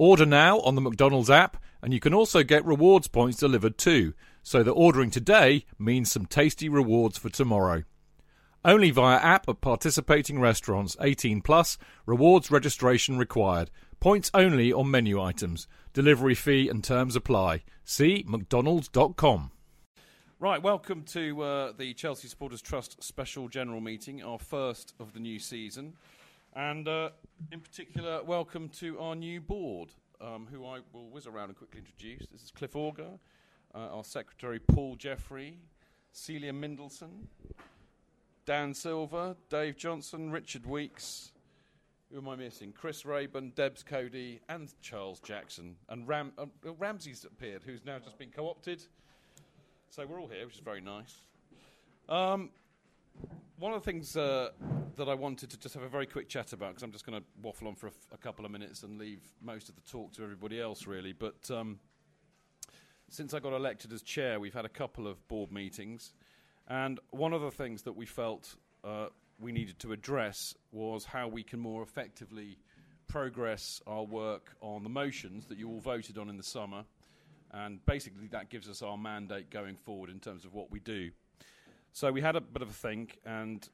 Order now on the McDonald's app, and you can also get rewards points delivered too, so that ordering today means some tasty rewards for tomorrow. Only via app at participating restaurants. 18 plus. Rewards registration required. Points only on menu items. Delivery fee and terms apply. See mcdonalds.com. Right, welcome to uh, the Chelsea Supporters Trust special general meeting, our first of the new season. And uh, in particular, welcome to our new board, um, who I will whiz around and quickly introduce. This is Cliff Auger, uh, our secretary Paul Jeffrey, Celia Mindelson, Dan Silver, Dave Johnson, Richard Weeks. Who am I missing? Chris Rayburn, Debs Cody, and Charles Jackson. And Ram- uh, Ramsey's appeared, who's now just been co opted. So we're all here, which is very nice. Um, one of the things uh, that I wanted to just have a very quick chat about, because I'm just going to waffle on for a, f- a couple of minutes and leave most of the talk to everybody else, really. But um, since I got elected as chair, we've had a couple of board meetings. And one of the things that we felt uh, we needed to address was how we can more effectively progress our work on the motions that you all voted on in the summer. And basically, that gives us our mandate going forward in terms of what we do. So we had a bit of a think, and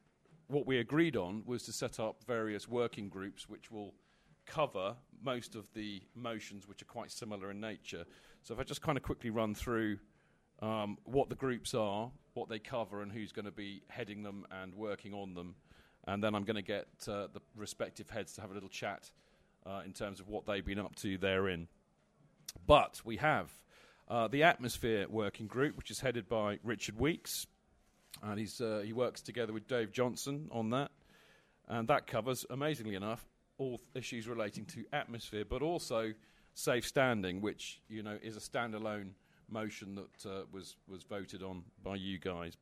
what we agreed on was to set up various working groups which will cover most of the motions which are quite similar in nature. So if I just kind of quickly run through um, what the groups are, what they cover, and who's going to be heading them and working on them, and then I'm going to get uh, the respective heads to have a little chat uh, in terms of what they've been up to therein. But we have uh, the Atmosphere Working Group, which is headed by Richard Weeks, and he's, uh, he works together with Dave Johnson on that. And that covers, amazingly enough, all issues relating to atmosphere, but also safe standing, which you know is a standalone motion that uh, was was voted on by you guys.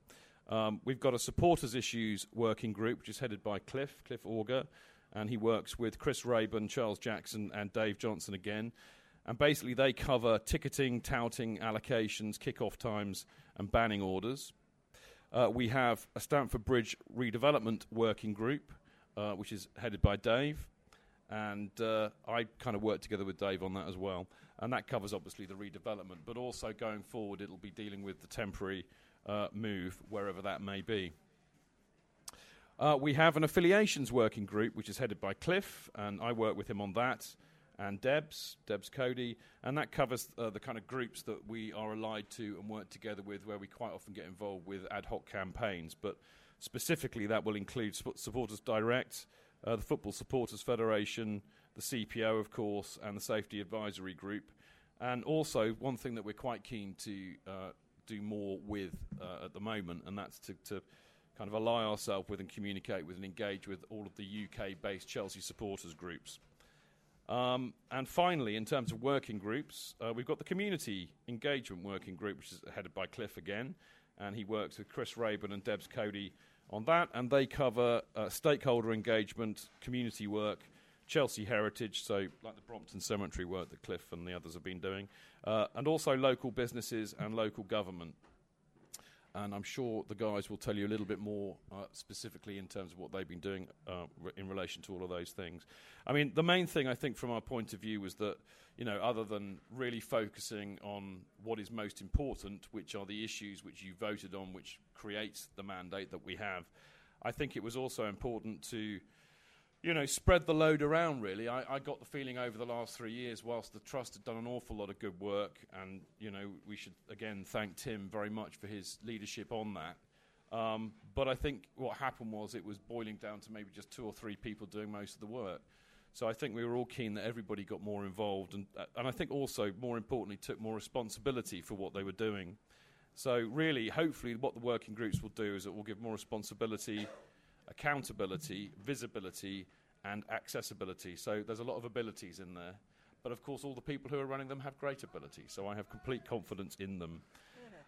Um, we've got a supporters issues working group, which is headed by Cliff Cliff Auger, and he works with Chris Rayburn, Charles Jackson, and Dave Johnson again. And basically, they cover ticketing, touting, allocations, kick-off times, and banning orders. Uh, we have a Stamford Bridge redevelopment working group, uh, which is headed by Dave, and uh, I kind of work together with Dave on that as well. And that covers obviously the redevelopment, but also going forward, it'll be dealing with the temporary uh, move wherever that may be. Uh, we have an affiliations working group, which is headed by Cliff, and I work with him on that, and Debs, Debs Cody, and that covers uh, the kind of groups that we are allied to and work together with, where we quite often get involved with ad hoc campaigns. But specifically, that will include Supporters Direct, uh, the Football Supporters Federation, the CPO, of course, and the Safety Advisory Group. And also, one thing that we're quite keen to uh, do more with uh, at the moment, and that's to, to kind of ally ourselves with and communicate with and engage with all of the UK based Chelsea supporters groups. Um, and finally, in terms of working groups, uh, we've got the Community Engagement Working Group, which is headed by Cliff again, and he works with Chris Rayburn and Debs Cody on that, and they cover uh, stakeholder engagement, community work, Chelsea heritage, so like the Brompton Cemetery work that Cliff and the others have been doing, uh, and also local businesses and local government. And I'm sure the guys will tell you a little bit more uh, specifically in terms of what they've been doing uh, in relation to all of those things. I mean, the main thing I think from our point of view was that, you know, other than really focusing on what is most important, which are the issues which you voted on, which creates the mandate that we have, I think it was also important to you know, spread the load around. Really, I, I, got the feeling over the last three years, whilst the trust had done an awful lot of good work, and you know, we should again thank Tim very much for his leadership on that. Um, but I think what happened was it was boiling down to maybe just two or three people doing most of the work. So I think we were all keen that everybody got more involved, and uh, and I think also more importantly took more responsibility for what they were doing. So really, hopefully, what the working groups will do is it will give more responsibility accountability, visibility, and accessibility. So there's a lot of abilities in there. But of course, all the people who are running them have great ability. So I have complete confidence in them.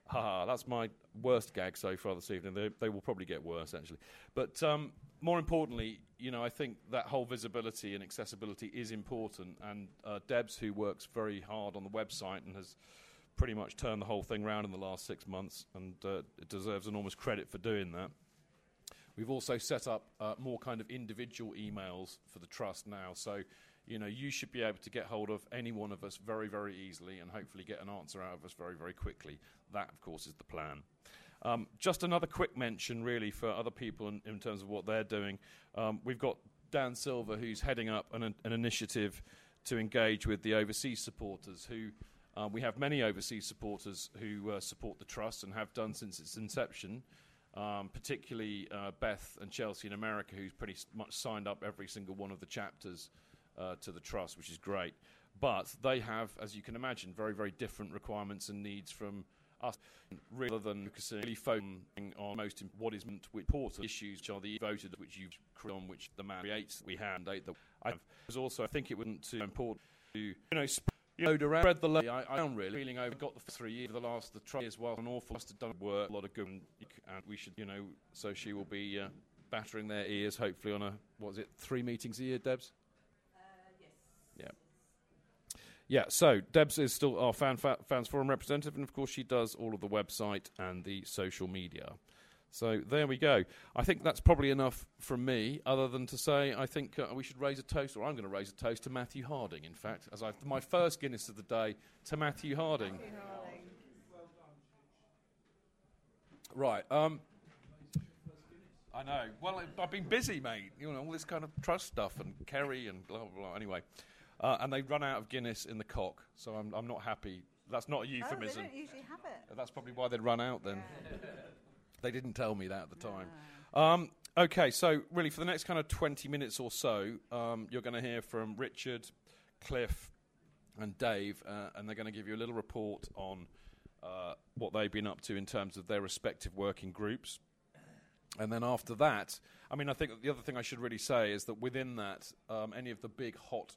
Ha that's my worst gag so far this evening. They, they will probably get worse, actually. But um, more importantly, you know, I think that whole visibility and accessibility is important. And uh, Debs, who works very hard on the website and has pretty much turned the whole thing around in the last six months, and uh, deserves enormous credit for doing that. We've also set up uh, more kind of individual emails for the trust now. So, you know, you should be able to get hold of any one of us very, very easily and hopefully get an answer out of us very, very quickly. That, of course, is the plan. Um, just another quick mention, really, for other people in, in terms of what they're doing. Um, we've got Dan Silver, who's heading up an, an initiative to engage with the overseas supporters who. Uh, we have many overseas supporters who uh, support the trust and have done since its inception um, particularly uh, Beth and Chelsea in America, who's pretty much signed up every single one of the chapters uh, to the trust, which is great. But they have, as you can imagine, very, very different requirements and needs from us, rather than really focusing on most what is important issues, which are the voted, which you've on which the man creates. We have that I have. Also, I think it wouldn't too important to you know. Sp- you know, around, spread the load. I, I am really feeling over. Got the three years, the last the try as well. An awful lot of done work, a lot of good, and, we should, you know, so she will be uh, battering their ears. Hopefully, on a what is it, three meetings a year, Debs? Uh, yes. Yeah. Yeah, so Debs is still our fan, fans forum representative, and of course she does all of the website and the social media. So there we go. I think that's probably enough from me, other than to say I think uh, we should raise a toast, or I'm going to raise a toast to Matthew Harding, in fact, as I've, my first Guinness of the day to Matthew Harding. Matthew Harding. Right. Um, I know. Well, I've been busy, mate. You know, all this kind of trust stuff and Kerry and blah, blah, blah. Anyway. Uh, and they run out of Guinness in the cock, so I'm, I'm not happy. That's not a euphemism. Oh, they don't usually have it. That's probably why they'd run out then. Yeah. They didn't tell me that at the time. Um, okay, so really for the next kind of 20 minutes or so, um, you're going to hear from Richard, Cliff, and Dave, uh, and they're going to give you a little report on uh, what they've been up to in terms of their respective working groups. And then after that, I mean, I think the other thing I should really say is that within that, um, any of the big hot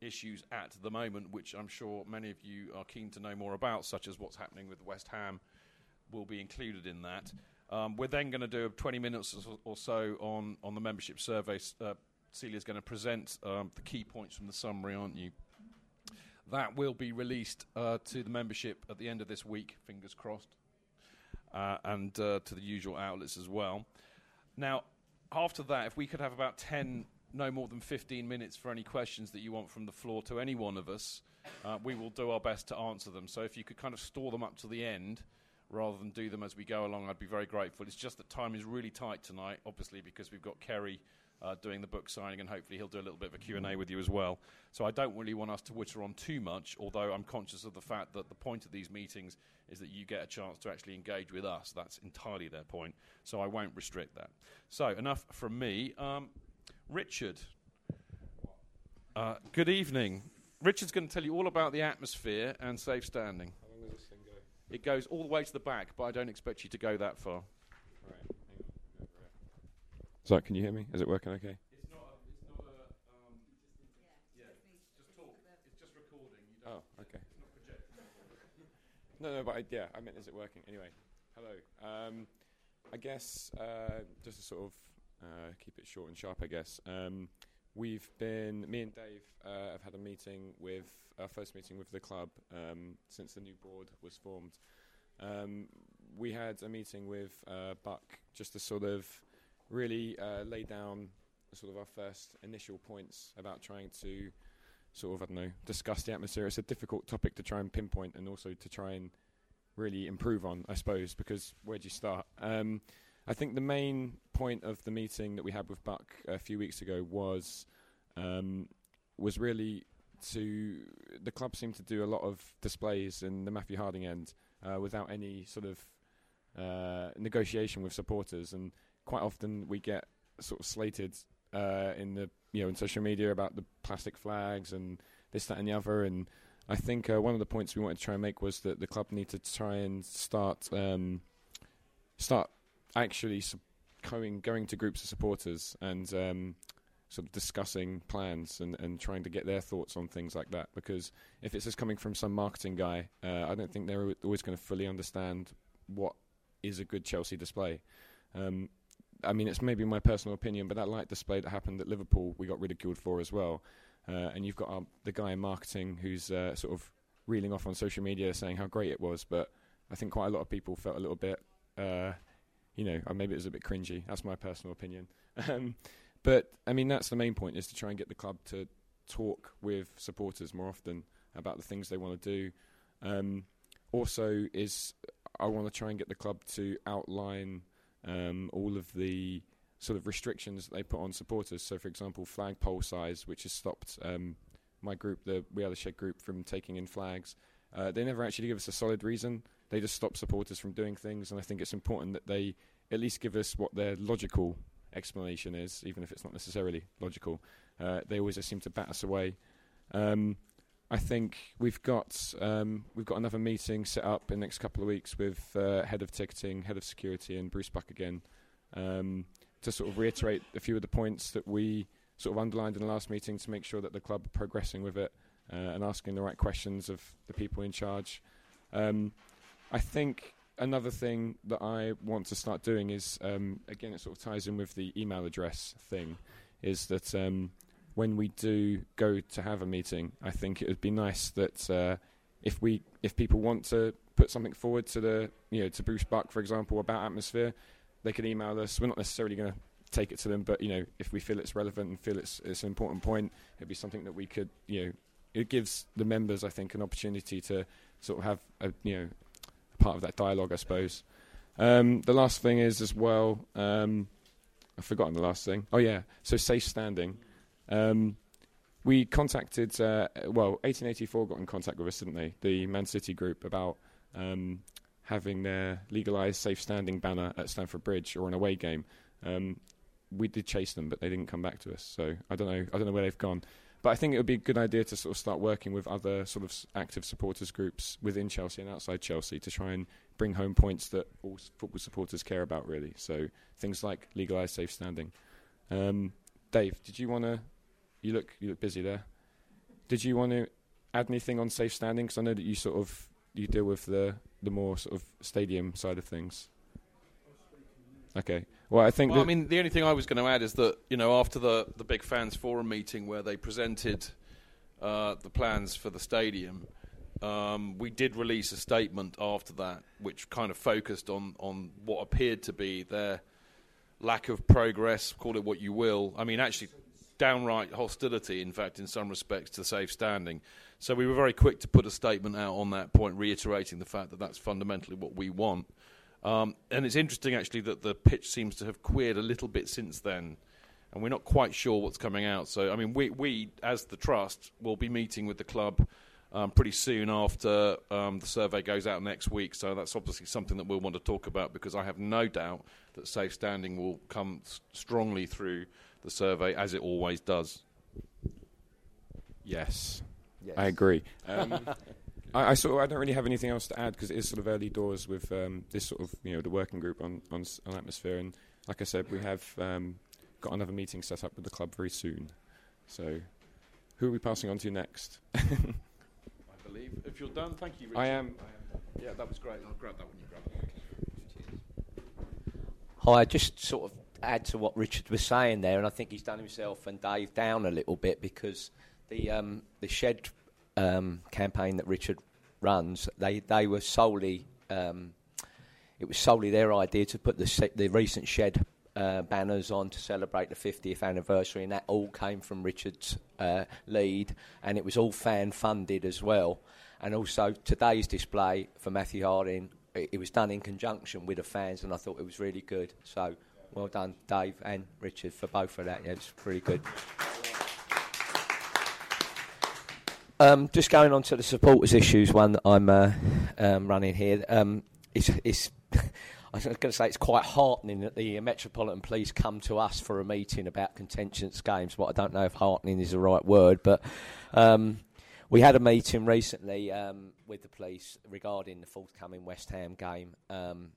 issues at the moment, which I'm sure many of you are keen to know more about, such as what's happening with West Ham, will be included in that. Um, we're then going to do 20 minutes or so on, on the membership survey. Uh, Celia's going to present um, the key points from the summary, aren't you? That will be released uh, to the membership at the end of this week, fingers crossed, uh, and uh, to the usual outlets as well. Now, after that, if we could have about 10, no more than 15 minutes for any questions that you want from the floor to any one of us, uh, we will do our best to answer them. So if you could kind of store them up to the end rather than do them as we go along, I'd be very grateful. It's just that time is really tight tonight, obviously, because we've got Kerry uh, doing the book signing, and hopefully he'll do a little bit of a Q&A with you as well. So I don't really want us to witter on too much, although I'm conscious of the fact that the point of these meetings is that you get a chance to actually engage with us. That's entirely their point, so I won't restrict that. So enough from me. Um, Richard, uh, good evening. Richard's going to tell you all about the atmosphere and safe standing. It goes all the way to the back, but I don't expect you to go that far. Right. So, can you hear me? Is it working okay? It's not. A, it's not a. Um, yeah. Just talk. It's just recording. oh, okay. no, no, but I, yeah, I meant, is it working? Anyway, hello. Um, I guess uh, just to sort of uh, keep it short and sharp, I guess. Um, we've been, me and Dave uh, have had a meeting with our first meeting with the club um, since the new board was formed. Um, we had a meeting with uh, Buck just to sort of really uh, lay down sort of our first initial points about trying to sort of I don't know discuss the atmosphere. It's a difficult topic to try and pinpoint and also to try and really improve on, I suppose, because where do you start? Um, I think the main point of the meeting that we had with Buck a few weeks ago was um, was really to the club seemed to do a lot of displays in the Matthew Harding end uh, without any sort of uh, negotiation with supporters, and quite often we get sort of slated uh, in the you know in social media about the plastic flags and this, that, and the other. And I think uh, one of the points we wanted to try and make was that the club need to try and start um, start actually su- going going to groups of supporters and um, sort of discussing plans and, and trying to get their thoughts on things like that. Because if it's just coming from some marketing guy, uh, I don't think they're always going to fully understand what is a good Chelsea display. Um, I mean, it's maybe my personal opinion, but that light display that happened at Liverpool, we got ridiculed for as well. Uh, and you've got um, the guy in marketing who's uh, sort of reeling off on social media saying how great it was, but I think quite a lot of people felt a little bit, uh, you know, or maybe it was a bit cringy. That's my personal opinion. Um, but I mean, that's the main point: is to try and get the club to talk with supporters more often about the things they want to do. Um, also, is I want to try and get the club to outline um, all of the sort of restrictions that they put on supporters. So, for example, flagpole size, which has stopped um, my group, the We Are the Shed group, from taking in flags. Uh, they never actually give us a solid reason. They just stop supporters from doing things, and I think it's important that they at least give us what their logical explanation is, even if it's not necessarily logical. Uh, they always seem to bat us away. Um, I think we've got um, we've got another meeting set up in the next couple of weeks with uh, head of ticketing, head of security, and Bruce Buck again um, to sort of reiterate a few of the points that we sort of underlined in the last meeting to make sure that the club are progressing with it uh, and asking the right questions of the people in charge. Um, I think another thing that I want to start doing is um, again it sort of ties in with the email address thing, is that um, when we do go to have a meeting, I think it would be nice that uh, if we if people want to put something forward to the you know to Bruce Buck, for example, about atmosphere, they can email us. We're not necessarily going to take it to them, but you know if we feel it's relevant and feel it's it's an important point, it'd be something that we could you know it gives the members I think an opportunity to sort of have a you know part of that dialogue, I suppose. Um, the last thing is as well. Um, I've forgotten the last thing. Oh yeah, so safe standing. Um, we contacted, uh, well, 1884 got in contact with us, didn't they? The Man City group about um, having their legalised safe standing banner at Stamford Bridge or an away game. Um, we did chase them, but they didn't come back to us. So I don't know. I don't know where they've gone. But I think it would be a good idea to sort of start working with other sort of active supporters groups within Chelsea and outside Chelsea to try and bring home points that all football supporters care about, really. So things like legalised safe standing. Um, Dave, did you want to you look you look busy there. Did you want to add anything on safe standing? Because I know that you sort of you deal with the the more sort of stadium side of things. Okay. Well, I think. Well, I mean, the only thing I was going to add is that you know after the the big fans forum meeting where they presented uh, the plans for the stadium, um, we did release a statement after that, which kind of focused on on what appeared to be their lack of progress. Call it what you will. I mean, actually, downright hostility, in fact, in some respects, to safe standing. So we were very quick to put a statement out on that point, reiterating the fact that that's fundamentally what we want. Um, and it's interesting, actually, that the pitch seems to have queered a little bit since then, and we're not quite sure what's coming out. So, I mean, we, we as the trust, will be meeting with the club um, pretty soon after um, the survey goes out next week. So that's obviously something that we'll want to talk about because I have no doubt that safe standing will come s- strongly through the survey, as it always does. Yes, I agree. Um, I, I sort of I don't really have anything else to add because it is sort of early doors with um, this sort of you know the working group on, on on atmosphere and like I said we have um, got another meeting set up with the club very soon. So who are we passing on to next? I believe. If you're done, thank you. Richard. I am. Yeah, that was great. I'll grab that one. You grab it. Hi, just sort of add to what Richard was saying there, and I think he's done himself and Dave down a little bit because the um, the shed um, campaign that Richard runs, they they were solely um, it was solely their idea to put the the recent shed uh, banners on to celebrate the 50th anniversary, and that all came from Richard's uh, lead, and it was all fan funded as well. And also today's display for Matthew Harding, it, it was done in conjunction with the fans, and I thought it was really good. So well done, Dave and Richard, for both of that. Yeah, it's really good. Um, just going on to the supporters issues one that I'm uh, um, running here. Um, it's, it's I was going to say it's quite heartening that the Metropolitan Police come to us for a meeting about contentious games. But I don't know if heartening is the right word, but um, we had a meeting recently um, with the police regarding the forthcoming West Ham game. Um,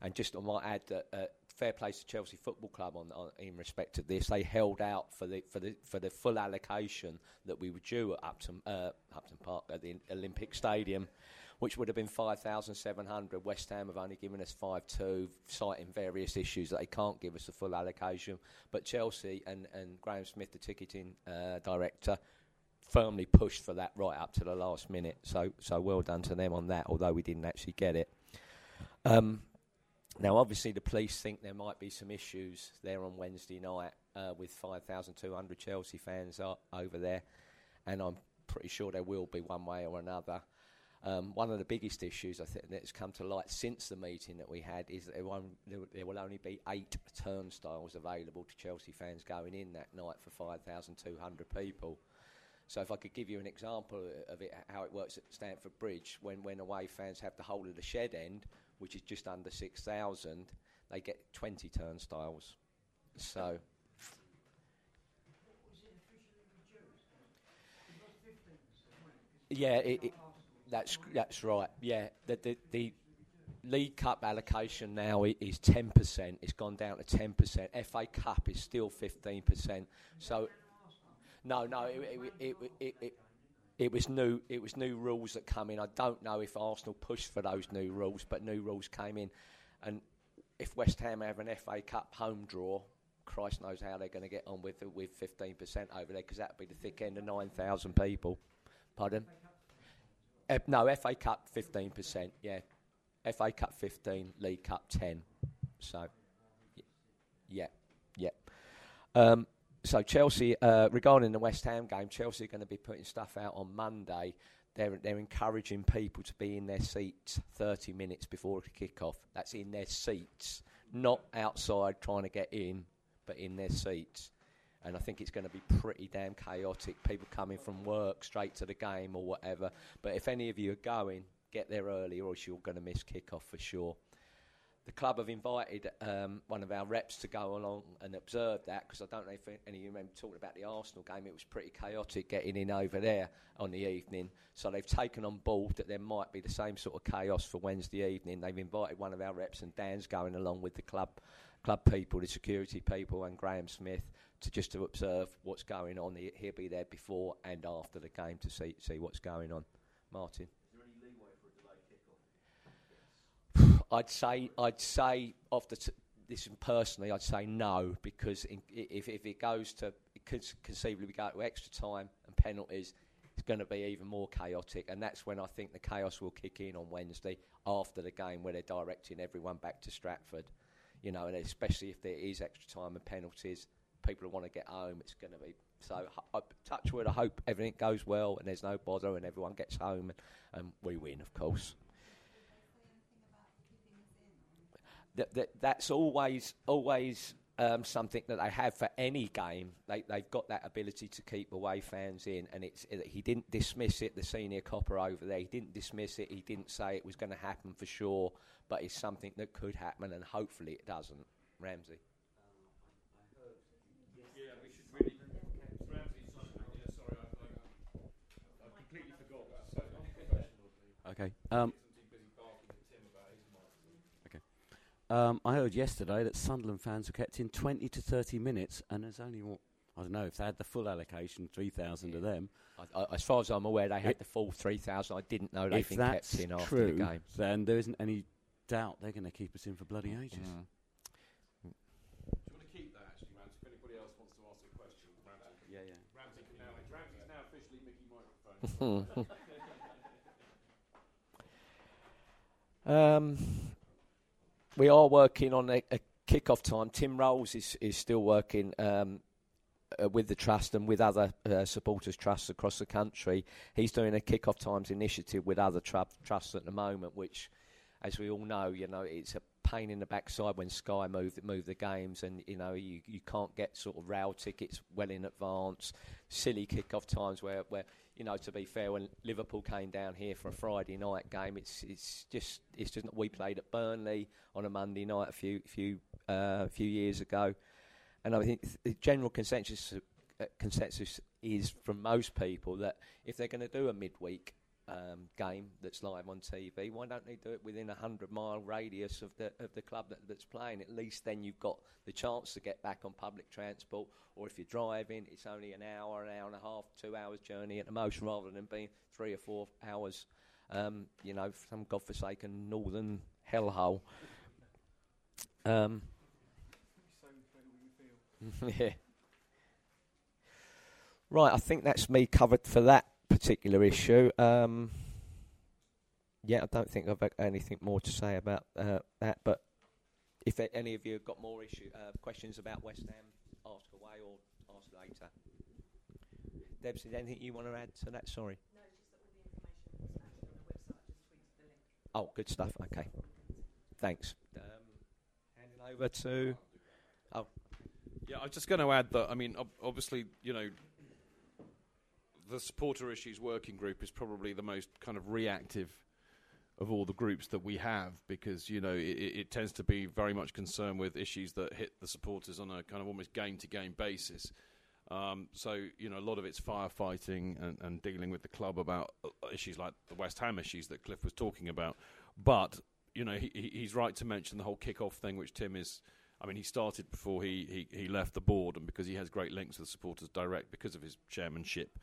and just I might add that uh, fair play to Chelsea Football Club on, on, in respect of this. They held out for the for the for the full allocation that we were due at Upton uh, Upton Park at the Olympic Stadium, which would have been five thousand seven hundred. West Ham have only given us five two, citing various issues that they can't give us the full allocation. But Chelsea and and Graham Smith, the ticketing uh, director. Firmly pushed for that right up to the last minute, so so well done to them on that. Although we didn't actually get it. Um, now, obviously, the police think there might be some issues there on Wednesday night uh, with 5,200 Chelsea fans over there, and I'm pretty sure there will be one way or another. Um, one of the biggest issues I think that's come to light since the meeting that we had is that there, there will only be eight turnstiles available to Chelsea fans going in that night for 5,200 people. So if I could give you an example of it, how it works at Stamford Bridge, when, when away fans have the whole of the shed end, which is just under 6,000, they get 20 turnstiles. So. Yeah, it, it, that's that's right. Yeah, the, the the League Cup allocation now is ten percent. It's gone down to ten percent. FA Cup is still fifteen percent. So, no, no, it, it, it, it was new. It was new rules that come in. I don't know if Arsenal pushed for those new rules, but new rules came in, and if West Ham have an FA Cup home draw, Christ knows how they're going to get on with with fifteen percent over there because that'd be the thick end of nine thousand people. Pardon? No, FA Cup fifteen percent. Yeah, FA Cup fifteen, League Cup ten. So, yeah, yeah. Um, so Chelsea, uh, regarding the West Ham game, Chelsea are going to be putting stuff out on Monday. They're they're encouraging people to be in their seats 30 minutes before the kick-off. That's in their seats, not outside trying to get in, but in their seats. And I think it's going to be pretty damn chaotic. People coming from work straight to the game or whatever. But if any of you are going, get there early, or else you're going to miss kick-off for sure the club have invited um, one of our reps to go along and observe that because I don't know if any of you remember talking about the Arsenal game. It was pretty chaotic getting in over there on the evening. So they've taken on board that there might be the same sort of chaos for Wednesday evening. They've invited one of our reps, and Dan's going along with the club club people, the security people, and Graham Smith to just to observe what's going on. He'll be there before and after the game to see see what's going on. Martin. I'd say I'd say off the t- this personally I'd say no because in, if if it goes to it could conceivably we go to extra time and penalties it's going to be even more chaotic. And that's when I think the chaos will kick in on Wednesday after the game where they're directing everyone back to Stratford you know and especially if there is extra time and penalties people want to get home it's going to be so I, touch wood I hope everything goes well and there's no bother and everyone gets home and, and we win of course that, that that's always always um, something that they have for any game. They, they've got that ability to keep away fans in, and it's he didn't dismiss it. The senior copper over there, he didn't dismiss it. He didn't say it was going to happen for sure, but it's something that could happen, and hopefully it doesn't. Ramsey. Okay. Um, Um, I heard yesterday that Sunderland fans were kept in 20 to 30 minutes, and there's only what I don't know if they had the full allocation, 3,000 of them. I, I, as far as I'm aware, they had it, the full 3,000. I didn't know they'd been kept in after true, the game. Then there isn't any doubt they're going to keep us in for bloody ages. Mm. Do you want to keep that, actually, Ramsey? If anybody else wants to ask a question, Ramsey. Yeah, yeah. Ramsey can now. Ramsey's now officially Mickey Microphone. um. We are working on a, a kick-off time. Tim Rolls is, is still working um, uh, with the trust and with other uh, supporters trusts across the country. He's doing a kick-off times initiative with other tru- trusts at the moment, which, as we all know, you know, it's a pain in the backside when Sky move move the games, and you know you, you can't get sort of rail tickets well in advance. Silly kick-off times where where you know, to be fair, when Liverpool came down here for a Friday night game, it's it's just it's just. We played at Burnley on a Monday night a few few uh, few years ago, and I think the general consensus uh, consensus is from most people that if they're going to do a midweek um, game that's live on TV, why don't they do it within a hundred mile radius of the of the club that, that's playing? At least then you've got the chance to get back on public transport, or if you're driving, it's only an hour, an hour and a half, two hours journey at the most, rather than being three or four hours. Um, you know, some godforsaken northern hellhole. Um, yeah. Right, I think that's me covered for that particular issue. Um, yeah, I don't think I've got anything more to say about uh, that. But if any of you have got more issue uh, questions about West Ham, ask away or ask later. Debs, is anything you want to add to that? Sorry. Oh, good stuff. Okay, thanks. Um, handing over to. Oh, Yeah, I was just going to add that. I mean, ob- obviously, you know, the supporter issues working group is probably the most kind of reactive of all the groups that we have because you know it, it tends to be very much concerned with issues that hit the supporters on a kind of almost game to game basis. Um, so you know a lot of it's firefighting and, and dealing with the club about uh, issues like the West Ham issues that Cliff was talking about. But you know he, he- he's right to mention the whole kick-off thing, which Tim is. I mean, he started before he, he, he left the board, and because he has great links with supporters direct because of his chairmanship,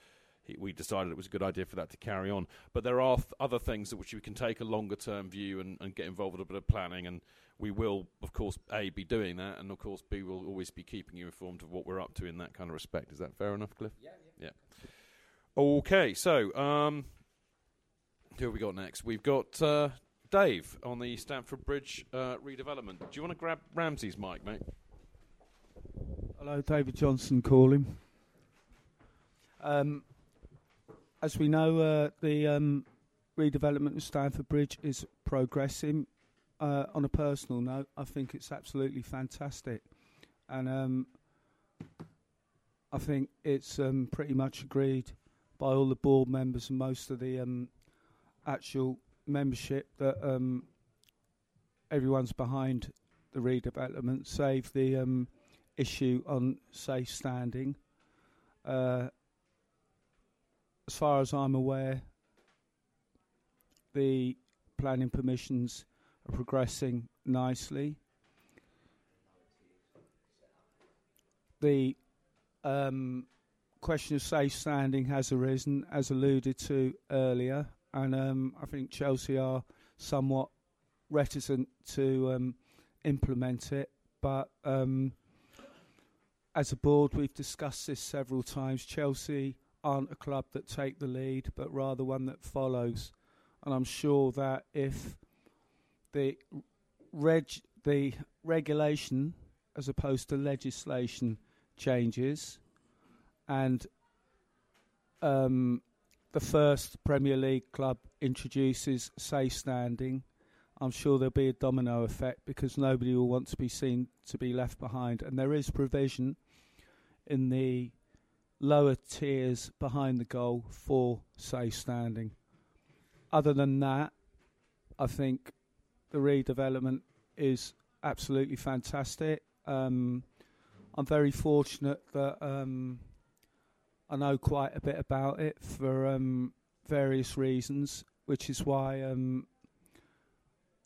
we decided it was a good idea for that to carry on. But there are th- other things that which we can take a longer term view and, and get involved with a bit of planning, and we will, of course, a be doing that, and of course, b will always be keeping you informed of what we're up to in that kind of respect. Is that fair enough, Cliff? Yeah. Yeah. Okay, so um, who have we got next? We've got uh, Dave on the Stamford Bridge uh, redevelopment. Do you want to grab Ramsey's mic, mate? Hello, David Johnson calling. Um, as we know, uh, the um, redevelopment of Stamford Bridge is progressing. Uh, on a personal note, I think it's absolutely fantastic, and um, I think it's um, pretty much agreed by all the board members and most of the um, actual membership that um, everyone's behind the redevelopment, save the um, issue on safe standing. Uh, as far as I'm aware, the planning permissions are progressing nicely. The um, question of safe standing has arisen, as alluded to earlier, and um, I think Chelsea are somewhat reticent to um, implement it. But um, as a board, we've discussed this several times. Chelsea aren't a club that take the lead, but rather one that follows. And I'm sure that if the reg the regulation as opposed to legislation changes and um, the first Premier League club introduces safe standing, I'm sure there'll be a domino effect because nobody will want to be seen to be left behind. And there is provision in the lower tiers behind the goal for safe standing. Other than that, I think the redevelopment is absolutely fantastic. Um, I'm very fortunate that um, I know quite a bit about it for um, various reasons, which is why um,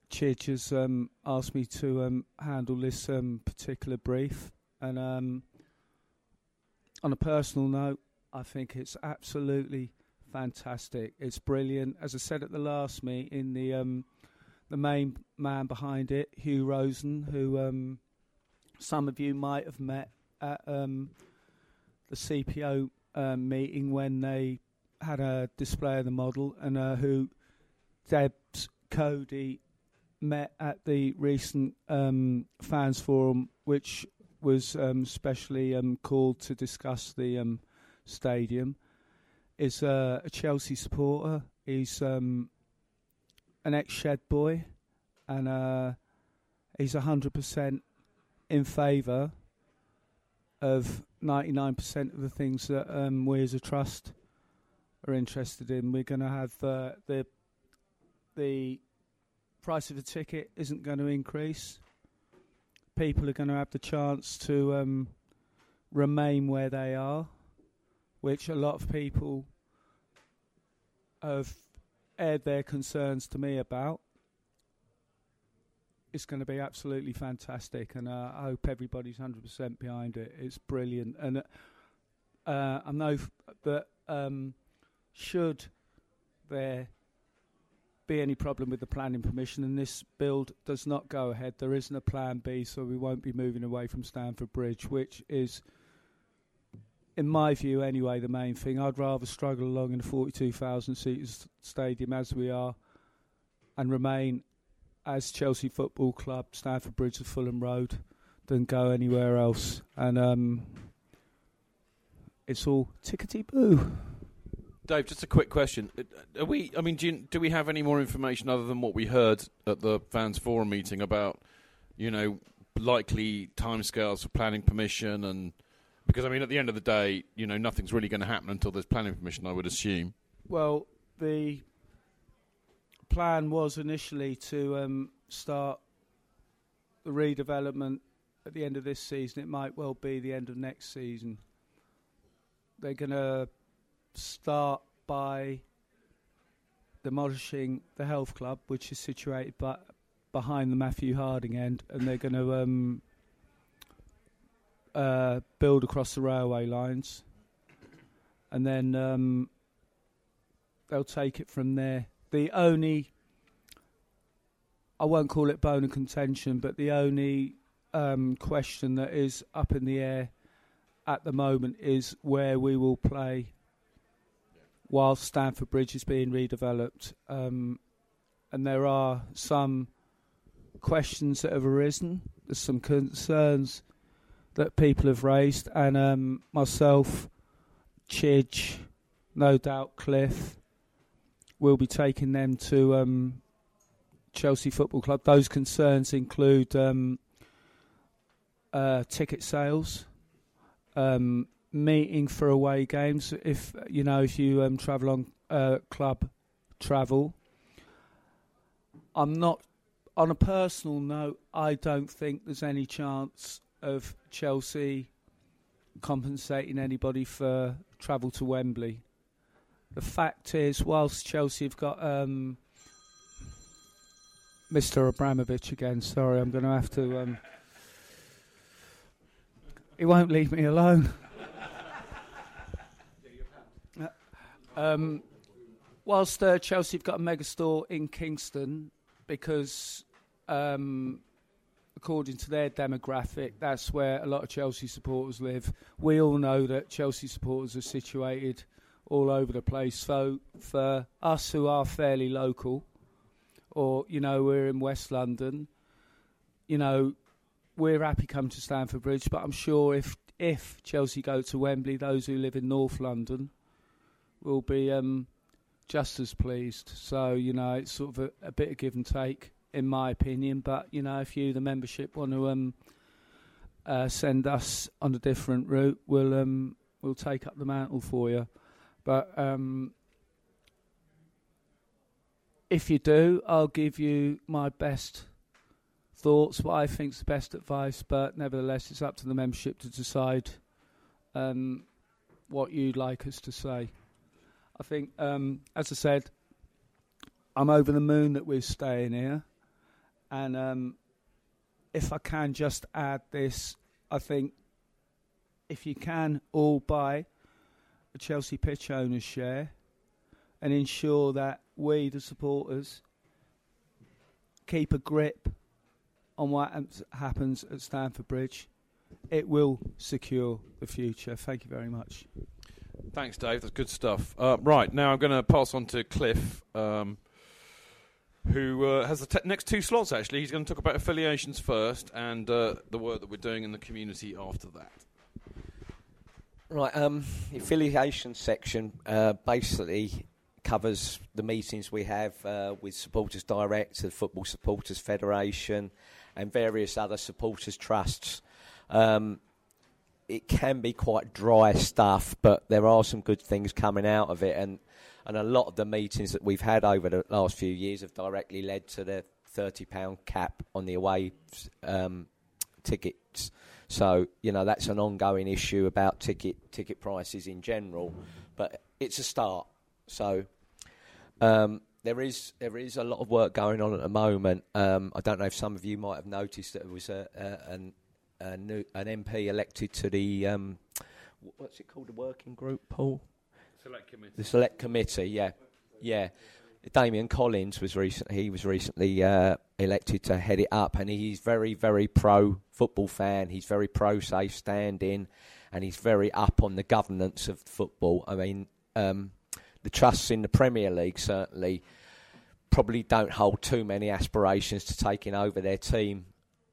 Chidge has um, asked me to um, handle this um, particular brief. And on a personal note, I think it's absolutely fantastic. It's brilliant. As I said at the last meeting, the um, the main man behind it, Hugh Rosen, who um, some of you might have met at um, the CPO um, meeting when they had a display of the model, and uh, who Debs, Cody, met at the recent um, fans forum, which was um, specially um, called to discuss the um, stadium, is uh, a Chelsea supporter. He's um, an ex-shed boy, and uh, he's hundred percent in favour of ninety nine percent of the things that um, we as a trust are interested in. We're going to have uh, the the price of a ticket isn't going to increase. People are going to have the chance to um, remain where they are, which a lot of people have aired their concerns to me about. It's going to be absolutely fantastic, and uh, I hope everybody's 100% behind it. It's brilliant, and uh, uh, I know that um, should there be any problem with the planning permission and this build does not go ahead, there isn't a plan B, so we won't be moving away from Stamford Bridge, which is, in my view anyway, the main thing. I'd rather struggle along in a 42,000 seat stadium as we are and remain as Chelsea Football Club, Stamford Bridge to Fulham Road, than go anywhere else. And um, it's all tickety boo. Dave, just a quick question: Uh, Are we? I mean, do, you, do we have any more information other than what we heard at the fans forum meeting about, you know, likely timescales for planning permission and? Because I mean, at the end of the day, you know, nothing's really going to happen until there's planning permission. I would assume. Well, the plan was initially to um, start the redevelopment at the end of this season. It might well be the end of next season. They're going to start by demolishing the health club, which is situated but behind the Matthew Harding end, and they're going to um, uh, build across the railway lines, and then um, they'll take it from there. The only, I won't call it bone of contention, but the only um, question that is up in the air at the moment is where we will play while Stamford Bridge is being redeveloped. Um, and there are some questions that have arisen. There's some concerns that people have raised, and um, myself, Chidge, no doubt Cliff, will be taking them to um, Chelsea Football Club. Those concerns include um, uh, ticket sales, um, meeting for away games. If you know, if you um, travel on uh, club travel, I'm not. On a personal note, I don't think there's any chance of Chelsea compensating anybody for travel to Wembley. The fact is, whilst Chelsea have got um, Mr. Abramovich again, sorry, I'm going to have to. Um, he won't leave me alone. Um, whilst uh, Chelsea have got a mega store in Kingston, because um, according to their demographic, that's where a lot of Chelsea supporters live. We all know that Chelsea supporters are situated all over the place. So for us who are fairly local, or you know we're in West London, you know we're happy come to Stamford Bridge. But I'm sure if if Chelsea go to Wembley, those who live in North London will be um, just as pleased. So you know it's sort of a, a bit of give and take in my opinion. But you know, if you, the membership, want to um, uh, send us on a different route, we'll um, we'll take up the mantle for you. But um, if you do, I'll give you my best thoughts, what I think's the best advice. But nevertheless, it's up to the membership to decide um, what you'd like us to say. I think, um, as I said, I'm over the moon that we're staying here. And um, if I can just add this, I think if you can all buy a Chelsea pitch owner's share and ensure that we, the supporters, keep a grip on what happens- happens at Stamford Bridge, it will secure the future. Thank you very much. Thanks, Dave. That's good stuff. Uh, right now, I'm going to pass on to Cliff. Um, who uh, has the te- next two slots. Actually, he's going to talk about affiliations first and uh, the work that we're doing in the community after that. Right, um, the affiliation section uh, basically covers the meetings we have uh, with Supporters Direct, the Football Supporters Federation, and various other supporters trusts. Um, it can be quite dry stuff, but there are some good things coming out of it, and and a lot of the meetings that we've had over the last few years have directly led to the thirty pound cap on the away um, tickets. So you know that's an ongoing issue about ticket ticket prices in general, but it's a start. So um, there is there is a lot of work going on at the moment. Um, I don't know if some of you might have noticed that there was a, a an a new, an MP elected to the um, what's it called the working group, Paul? Select committee. The select committee, yeah, yeah. Damian Collins was recent. He was recently uh, elected to head it up, and he's very, very pro football fan. He's very pro safe standing, and he's very up on the governance of football. I mean, um, the trusts in the Premier League certainly probably don't hold too many aspirations to taking over their team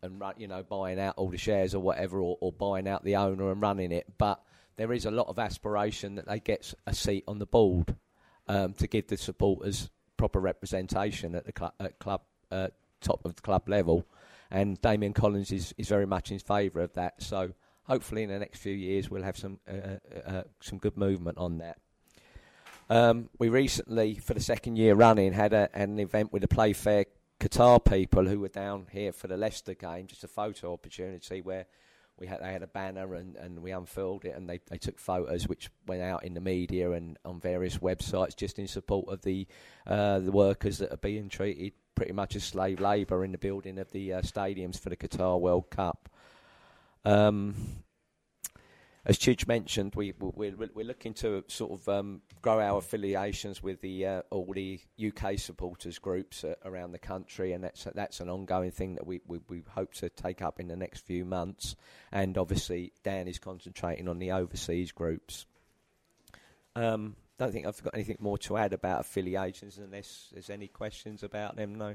and run, you know buying out all the shares or whatever, or, or buying out the owner and running it. But there is a lot of aspiration that they get a seat on the board um, to give the supporters proper representation at the cl- at club uh, top of the club level. And Damian Collins is, is very much in favour of that. So hopefully in the next few years we'll have some uh, uh, some good movement on that. Um, we recently, for the second year running, had a, an event with the Playfair Qatar people who were down here for the Leicester game, just a photo opportunity where we had they had a banner and, and we unfurled it and they, they took photos which went out in the media and on various websites just in support of the uh, the workers that are being treated pretty much as slave labour in the building of the uh, stadiums for the Qatar World Cup. Um, as Chidge mentioned, we, we, we're, we're looking to sort of um, grow our affiliations with the uh, all the UK supporters groups uh, around the country, and that's that's an ongoing thing that we, we, we hope to take up in the next few months. And obviously, Dan is concentrating on the overseas groups. Um, don't think I've got anything more to add about affiliations, unless there's any questions about them. No.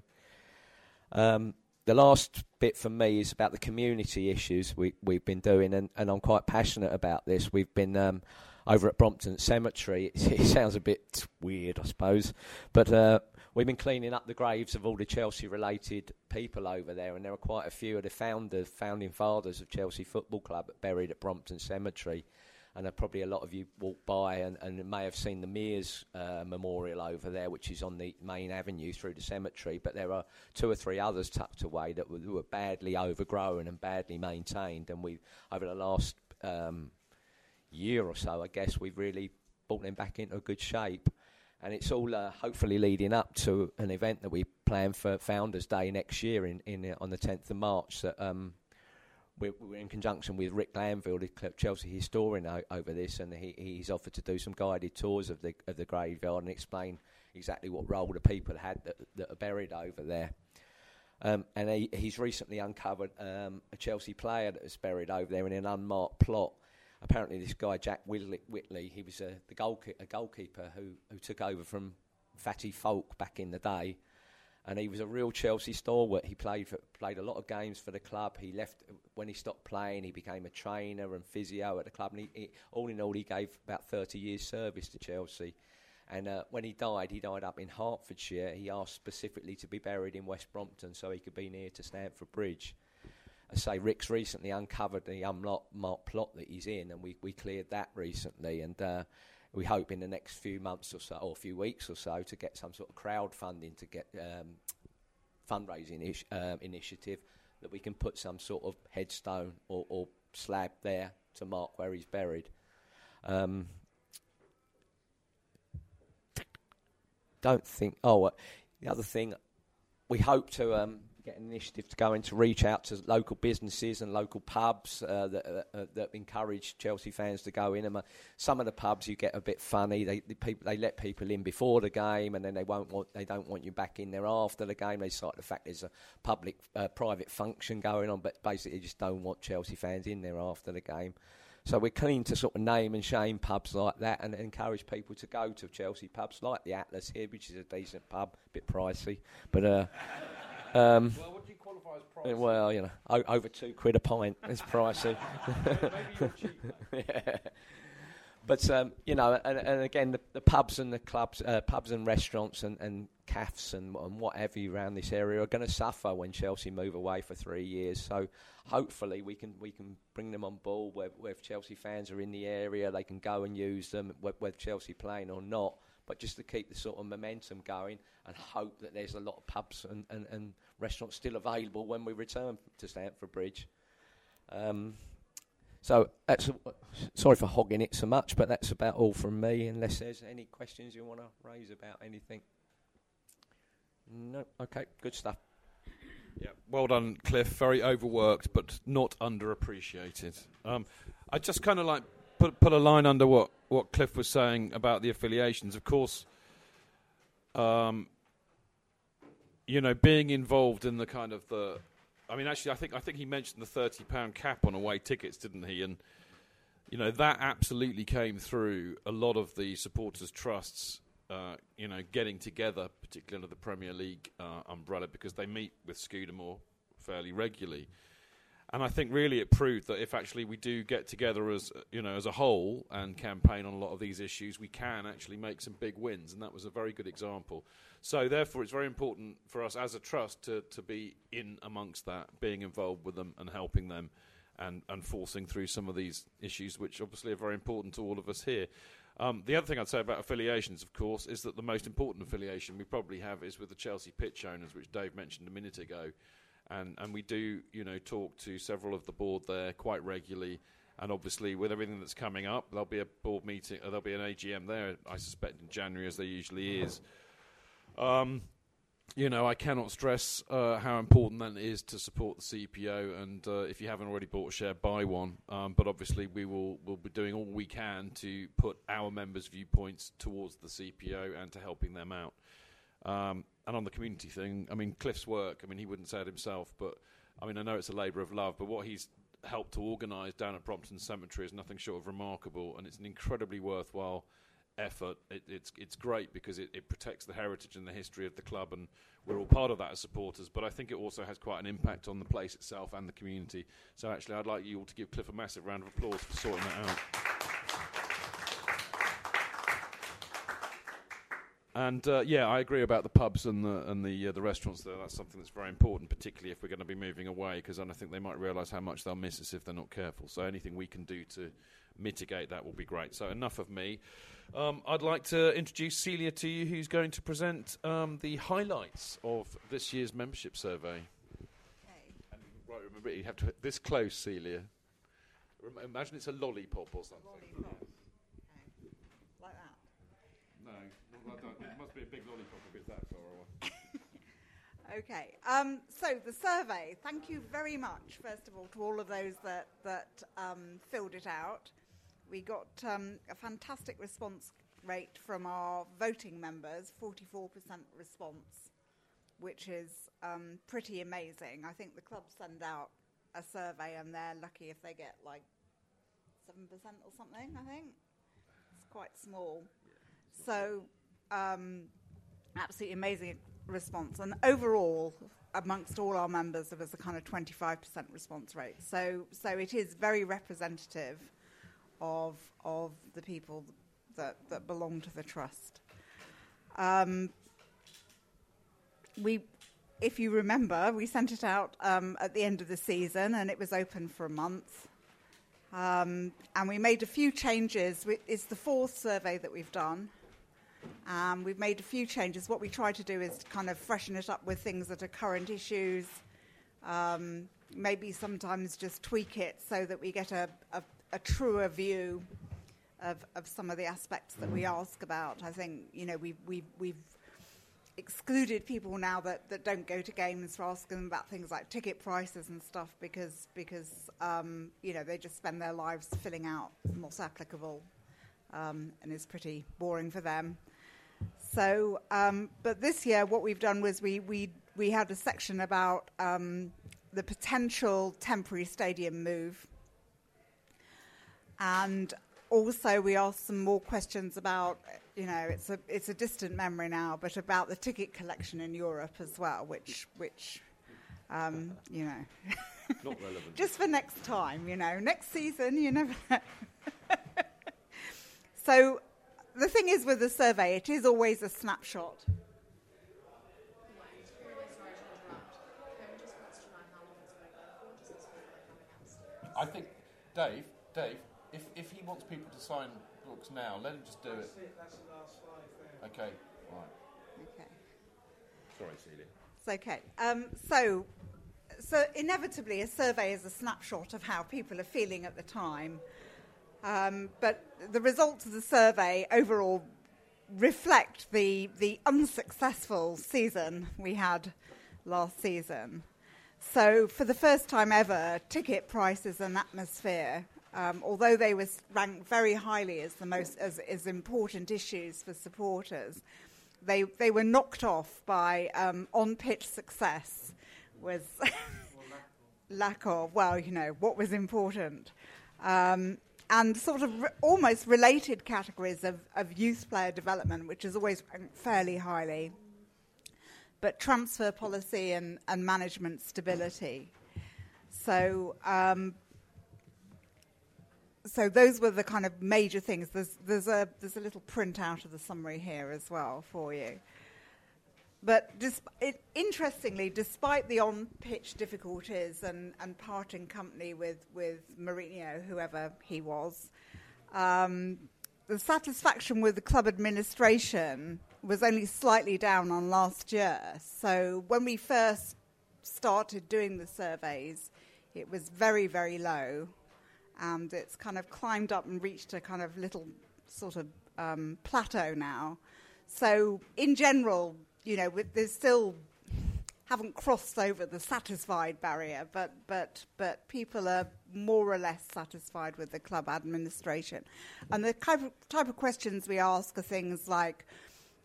Um, the last bit for me is about the community issues we, we've been doing, and, and I'm quite passionate about this. We've been um, over at Brompton Cemetery. It, it, sounds a bit weird, I suppose, but uh, we've been cleaning up the graves of all the Chelsea-related people over there, and there are quite a few of the founders, founding fathers of Chelsea Football Club buried at Brompton Cemetery and probably a lot of you walked by and, and may have seen the Mears uh, Memorial over there, which is on the main avenue through the cemetery. But there are two or three others tucked away that were, were badly overgrown and badly maintained. And we, over the last um, year or so, I guess we've really brought them back into good shape. And it's all uh, hopefully leading up to an event that we plan for Founders Day next year in, in on the 10th of March. That um, we're, we're, in conjunction with Rick the Chelsea historian, o- over this, and he, he's offered to do some guided tours of the of the graveyard and explain exactly what role the people had that, that are buried over there. Um, and he, he's recently uncovered um, a Chelsea player that was buried over there in an unmarked plot. Apparently, this guy Jack Whitley, Whitley he was a, the a goalkeeper who, who took over from Fatty Foulke back in the day and he was a real Chelsea stalwart. He played for, played a lot of games for the club. He left when he stopped playing. He became a trainer and physio at the club. And he, he, all in all, he gave about 30 years' service to Chelsea. And uh, when he died, he died up in Hertfordshire. He asked specifically to be buried in West Brompton so he could be near to Stamford Bridge. I say Rick's recently uncovered the unmarked plot that he's in, and we, we cleared that recently. And uh, we hope in the next few months or so, or a few weeks or so, to get some sort of crowdfunding to get um, fundraising ish, um, initiative that we can put some sort of headstone or, or, slab there to mark where he's buried. Um, don't think. Oh, uh, the other thing, we hope to um, get an initiative to go in to reach out to local businesses and local pubs uh, that, uh, uh, that encourage Chelsea fans to go in. And uh, some of the pubs you get a bit funny. They the people they let people in before the game, and then they won't want they don't want you back in there after the game. They cite the fact there's a public uh, private function going on, but basically just don't want Chelsea fans in there after the game. So we're keen to sort of name and shame pubs like that and encourage people to go to Chelsea pubs like the Atlas here, which is a decent pub, a bit pricey, but. Uh, um, well, what do you qualify as pricey? well, you know, o- over two quid a pint is pricey. Maybe you're cheap. yeah. But um, you know, and, and again, the, the pubs and the clubs, uh, pubs and restaurants and, and cafes and, and whatever around this area are going to suffer when Chelsea move away for three years. So hopefully we can we can bring them on board. Where, where if Chelsea fans are in the area, they can go and use them, whether Chelsea playing or not. But just to keep the sort of momentum going and hope that there's a lot of pubs and, and, and restaurants still available when we return to Stamford Bridge. Um, so that's sorry for hogging it so much, but that's about all from me. Unless there's any questions you want to raise about anything. No. Okay. Good stuff. Yeah, well done, Cliff. Very overworked, but not underappreciated. Um, I just kind of like put put a line under what, what Cliff was saying about the affiliations. Of course, um, you know, being involved in the kind of the. I mean, actually, I think I think he mentioned the thirty pound cap on away tickets, didn't he? And you know that absolutely came through a lot of the supporters trusts. Uh, you know, getting together, particularly under the Premier League uh, umbrella, because they meet with Scudamore fairly regularly. And I think really it proved that if actually we do get together as you know as a whole and campaign on a lot of these issues, we can actually make some big wins, and that was a very good example. So therefore, it's very important for us as a trust to to be in amongst that, being involved with them and helping them, and and forcing through some of these issues, which obviously are very important to all of us here. Um, the other thing I'd say about affiliations, of course, is that the most important affiliation we probably have is with the Chelsea pitch owners, which Dave mentioned a minute ago and and we do you know talk to several of the board there quite regularly. And obviously, with everything that's coming up, there'll be a board meeting. Uh, there'll be an AGM there, I suspect, in January, as there usually is. Um, you know, I cannot stress uh, how important that is to support the CPO. And uh, if you haven't already bought a share, buy one. Um, but obviously, we will will be doing all we can to put our members' viewpoints towards the CPO and to helping them out. Um, and on the community thing, I mean, Cliff's work, I mean, he wouldn't say it himself, but I mean, I know it's a labour of love, but what he's helped to organise down at Brompton Cemetery is nothing short of remarkable, and it's an incredibly worthwhile effort. It, it's it's great because it, it protects the heritage and the history of the club, and we're all part of that as supporters. But I think it also has quite an impact on the place itself and the community. So actually, I'd like you all to give Cliff a massive round of applause for sorting that out. And uh, yeah, I agree about the pubs and the and the uh, the restaurants. There, that's something that's very important, particularly if we're going to be moving away, because I think they might realise how much they'll miss us if they're not careful. So anything we can do to mitigate that will be great. So enough of me. Um, I'd like to introduce Celia to you, who's going to present um, the highlights of this year's membership survey. And right, remember you have to this close, Celia. Imagine it's a lollipop or something. Like that. No, not like that. It must be a big lollipop if it's that far away. Okay. Um, so the survey. Thank you very much, first of all, to all of those that that um, filled it out. We got um, a fantastic response rate from our voting members, 44% response, which is um, pretty amazing. I think the clubs send out a survey and they're lucky if they get like 7% or something, I think. It's quite small. So, um, absolutely amazing response. And overall, amongst all our members, there was a kind of 25% response rate. So, so it is very representative of, of the people that, that belong to the trust. Um, we, if you remember, we sent it out um, at the end of the season and it was open for a month. Um, and we made a few changes. It's the fourth survey that we've done. Um, we've made a few changes. What we try to do is to kind of freshen it up with things that are current issues. Um, maybe sometimes just tweak it so that we get a, a, a truer view of, of some of the aspects that we ask about. I think you know we've we've, we've excluded people now that, that don't go to games for asking them about things like ticket prices and stuff because because um, you know they just spend their lives filling out what's applicable um, and it's pretty boring for them. So, um, but this year, what we've done was we we we had a section about um, the potential temporary stadium move, And also, we asked some more questions about, you know, it's a it's a distant memory now, but about the ticket collection in Europe as well, which which, um, you know, Not relevant. just for next time, you know, next season, you never. know. so, the thing is with the survey, it is always a snapshot. I think, Dave, Dave, if, if he wants people to sign books now, let him just do it. Okay, right. Okay. Sorry, Celia. It's okay. Um, so, so inevitably, a survey is a snapshot of how people are feeling at the time. Um, but the results of the survey overall reflect the the unsuccessful season we had last season. So, for the first time ever, ticket prices and atmosphere, um, although they were ranked very highly as the most as, as important issues for supporters, they they were knocked off by um, on pitch success was lack of well, you know what was important. Um, and sort of re- almost related categories of, of youth player development, which is always ranked fairly highly, but transfer policy and, and management stability. So, um, so those were the kind of major things. There's, there's, a, there's a little printout of the summary here as well for you. But it, interestingly, despite the on-pitch difficulties and, and parting company with, with Mourinho, whoever he was, um, the satisfaction with the club administration was only slightly down on last year. So when we first started doing the surveys, it was very, very low, and it's kind of climbed up and reached a kind of little sort of um, plateau now. So in general, you know, there's still haven't crossed over the satisfied barrier, but but but people are more or less satisfied with the club administration, and the type of, type of questions we ask are things like,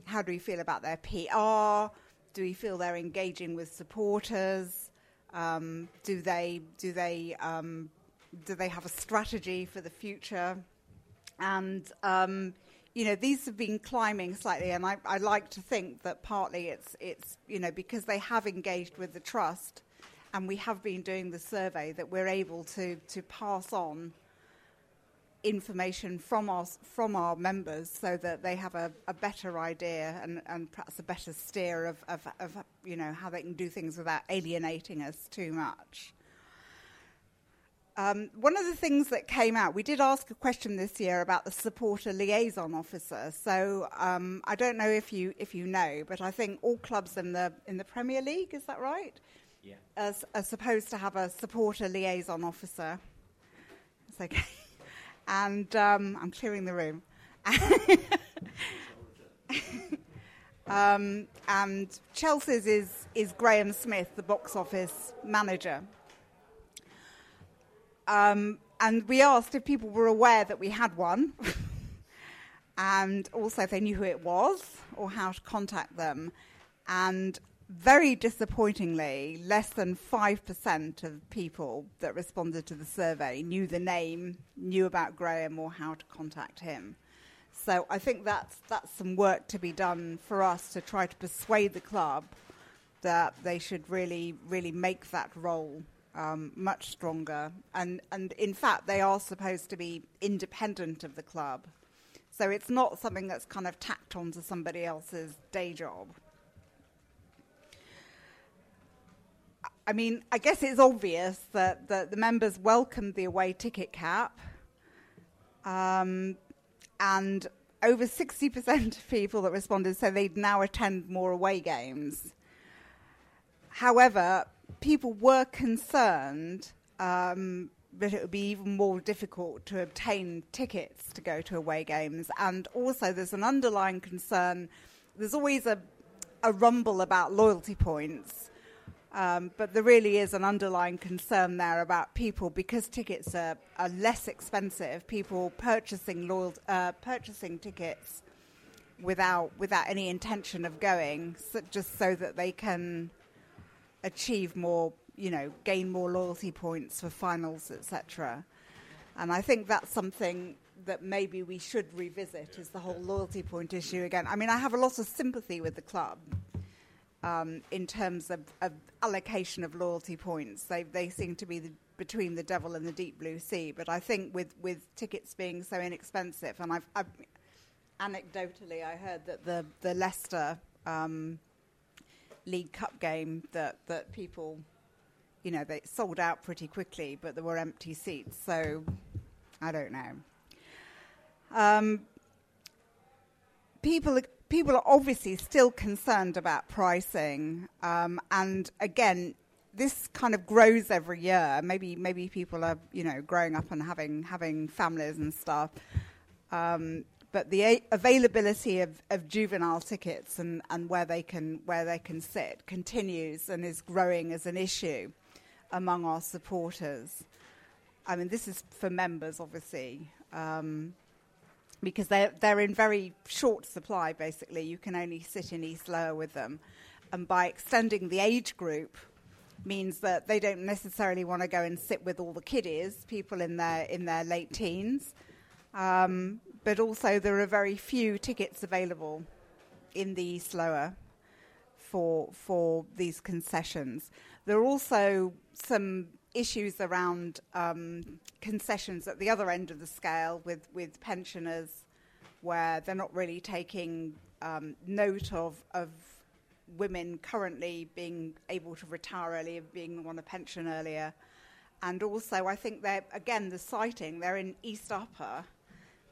how do we feel about their PR? Do we feel they're engaging with supporters? Um, do they do they um, do they have a strategy for the future? And um, you know, these have been climbing slightly, and I, I, like to think that partly it's, it's, you know, because they have engaged with the trust and we have been doing the survey that we're able to, to pass on information from our, from our members so that they have a, a better idea and, and perhaps a better steer of, of, of, you know, how they can do things without alienating us too much. Um, one of the things that came out, we did ask a question this year about the supporter liaison officer. So um, I don't know if you if you know, but I think all clubs in the in the Premier League is that right? Yeah. Are, are supposed to have a supporter liaison officer. It's okay. And um, I'm clearing the room. Um, and Chelsea's is, is Graham Smith, the box office manager. Um, and we asked if people were aware that we had one, and also if they knew who it was or how to contact them. And very disappointingly, less than 5% of people that responded to the survey knew the name, knew about Graham, or how to contact him. So I think that's, that's some work to be done for us to try to persuade the club that they should really, really make that role um, much stronger. And, and in fact, they are supposed to be independent of the club. So it's not something that's kind of tacked onto somebody else's day job. I mean, I guess it's obvious that, that the members welcomed the away ticket cap. Um, and over 60% of people that responded said they'd now attend more away games. However, people were concerned um, that it would be even more difficult to obtain tickets to go to away games. And also, there's an underlying concern. There's always a, a rumble about loyalty points. Um, but there really is an underlying concern there about people because tickets are, are less expensive. People purchasing loyal, uh, purchasing tickets without without any intention of going, so just so that they can achieve more, you know, gain more loyalty points for finals, etc. And I think that's something that maybe we should revisit is the whole loyalty point issue again. I mean, I have a lot of sympathy with the club um, in terms of, of, allocation of loyalty points. They, they seem to be the, between the devil and the deep blue sea. But I think with, with tickets being so inexpensive, and I've, I've anecdotally I heard that the the Leicester um, League Cup game that that people, you know, they sold out pretty quickly, but there were empty seats. So I don't know. Um, people people are obviously still concerned about pricing, um, and again, this kind of grows every year. Maybe maybe people are you know growing up and having having families and stuff. Um, but the a- availability of, of juvenile tickets and, and where they can where they can sit continues and is growing as an issue among our supporters. I mean, this is for members, obviously. Um, because they're, they're in very short supply, basically. You can only sit in East Lower with them. And by extending the age group, means that they don't necessarily want to go and sit with all the kiddies, people in their, in their late teens. Um, but also, there are very few tickets available in the East Lower for, for these concessions. There are also some issues around um, concessions at the other end of the scale with, with pensioners where they're not really taking um, note of, of women currently being able to retire earlier, being on a pension earlier. And also, I think they're, again, the sighting, they're in East Upper,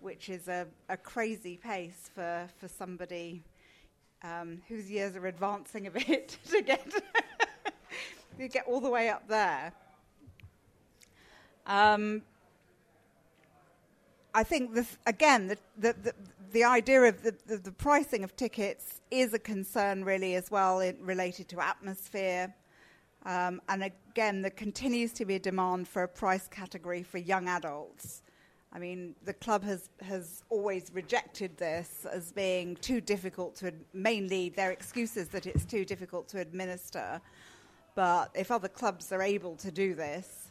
which is a, a crazy pace for, for somebody um, whose years are advancing a bit to get, to get all the way up there. Um, I think this, again, the, the, the, the idea of the, the, the, pricing of tickets is a concern, really, as well, in, related to atmosphere. Um, and again, there continues to be a demand for a price category for young adults. I mean, the club has, has always rejected this as being too difficult to, mainly their excuses that it's too difficult to administer. But if other clubs are able to do this,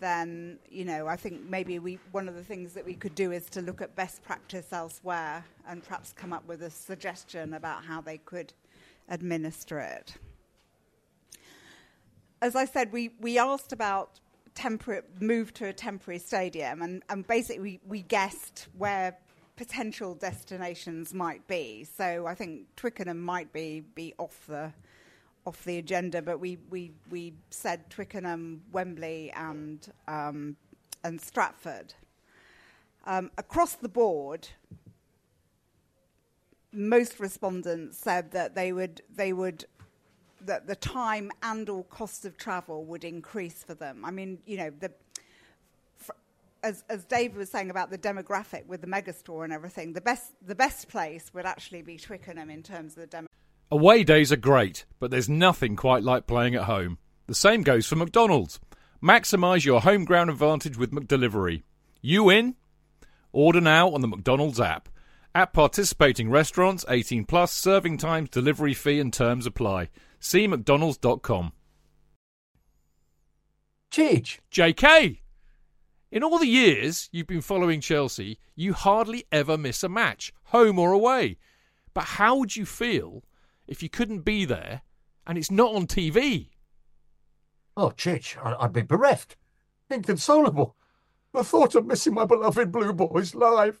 then you know I think maybe we one of the things that we could do is to look at best practice elsewhere and perhaps come up with a suggestion about how they could administer it. As I said, we, we asked about temporary move to a temporary stadium, and, and basically we, we guessed where potential destinations might be. So I think Twickenham might be be off the off the agenda, but we, we, we said Twickenham, Wembley, and, um, and Stratford. Um, across the board, most respondents said that they would, they would that the time and or cost of travel would increase for them. I mean, you know, the, as, as Dave was saying about the demographic with the megastore and everything, the best, the best place would actually be Twickenham in terms of the demographic. Away days are great, but there's nothing quite like playing at home. The same goes for McDonald's. Maximise your home ground advantage with McDelivery. You in? Order now on the McDonald's app. At participating restaurants, 18 plus, serving times, delivery fee and terms apply. See mcdonalds.com. Cheech. JK! In all the years you've been following Chelsea, you hardly ever miss a match, home or away. But how would you feel if you couldn't be there and it's not on TV? Oh, Chich, I'd be bereft, inconsolable. The thought of missing my beloved Blue Boys live.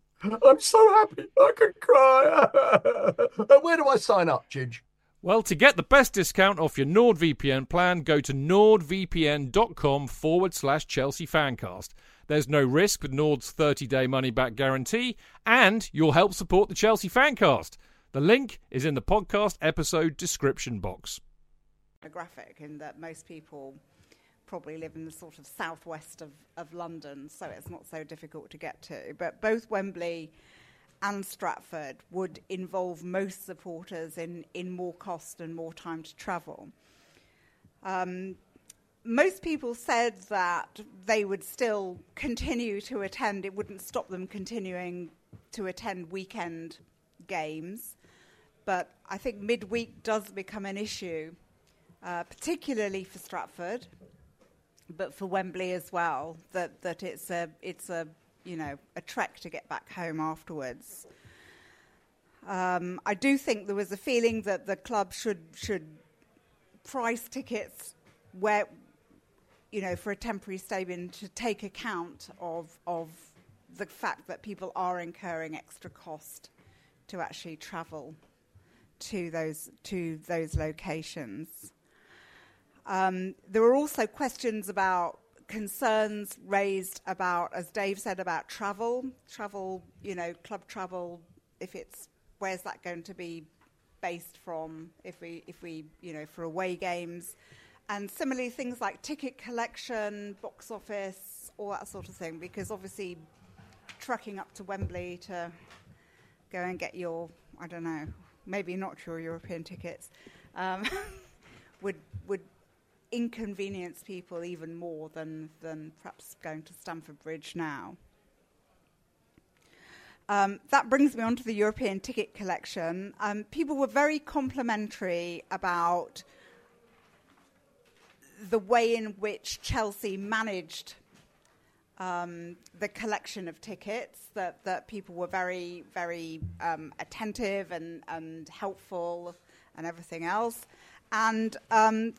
I'm so happy I could cry. Where do I sign up, Chidge? Well, to get the best discount off your NordVPN plan, go to nordvpn.com forward slash Chelsea Fancast. There's no risk with Nord's 30 day money back guarantee, and you'll help support the Chelsea Fancast. The link is in the podcast episode description box. A graphic in that most people probably live in the sort of southwest of, of London, so it's not so difficult to get to. But both Wembley and Stratford would involve most supporters in, in more cost and more time to travel. Um, most people said that they would still continue to attend, it wouldn't stop them continuing to attend weekend games. But I think midweek does become an issue, uh, particularly for Stratford, but for Wembley as well. That that it's a it's a you know a trek to get back home afterwards. Um, I do think there was a feeling that the club should should price tickets where you know for a temporary stadium to take account of of the fact that people are incurring extra cost to actually travel to those to those locations. Um, there were also questions about concerns raised about, as Dave said, about travel. Travel, you know, club travel. If it's where's that going to be based from? If we, if we, you know, for away games, and similarly things like ticket collection, box office, all that sort of thing. Because obviously, trucking up to Wembley to go and get your, I don't know, maybe not your European tickets, um, would would inconvenience people even more than than perhaps going to Stamford Bridge now. Um, that brings me on to the European ticket collection. Um, people were very complimentary about the way in which Chelsea managed um, the collection of tickets, that, that people were very, very um, attentive and, and helpful and everything else. And um,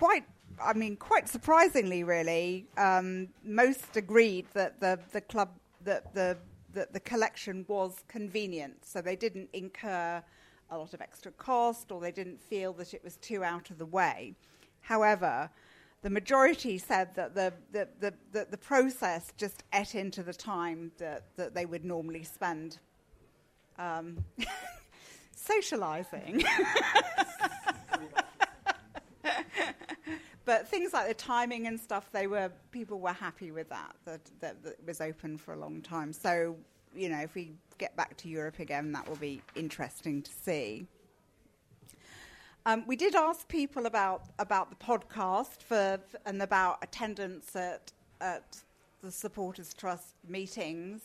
quite, I mean, quite surprisingly, really, um, most agreed that the, the club, that the, that the collection was convenient. So they didn't incur a lot of extra cost or they didn't feel that it was too out of the way. However, the majority said that the, the, the, the, the process just ate into the time that, that they would normally spend um, socializing. but things like the timing and stuff, they were people were happy with that, that, that, that was open for a long time. So, you know, if we get back to Europe again, that will be interesting to see. Um, we did ask people about about the podcast for and about attendance at at the Supporters Trust meetings,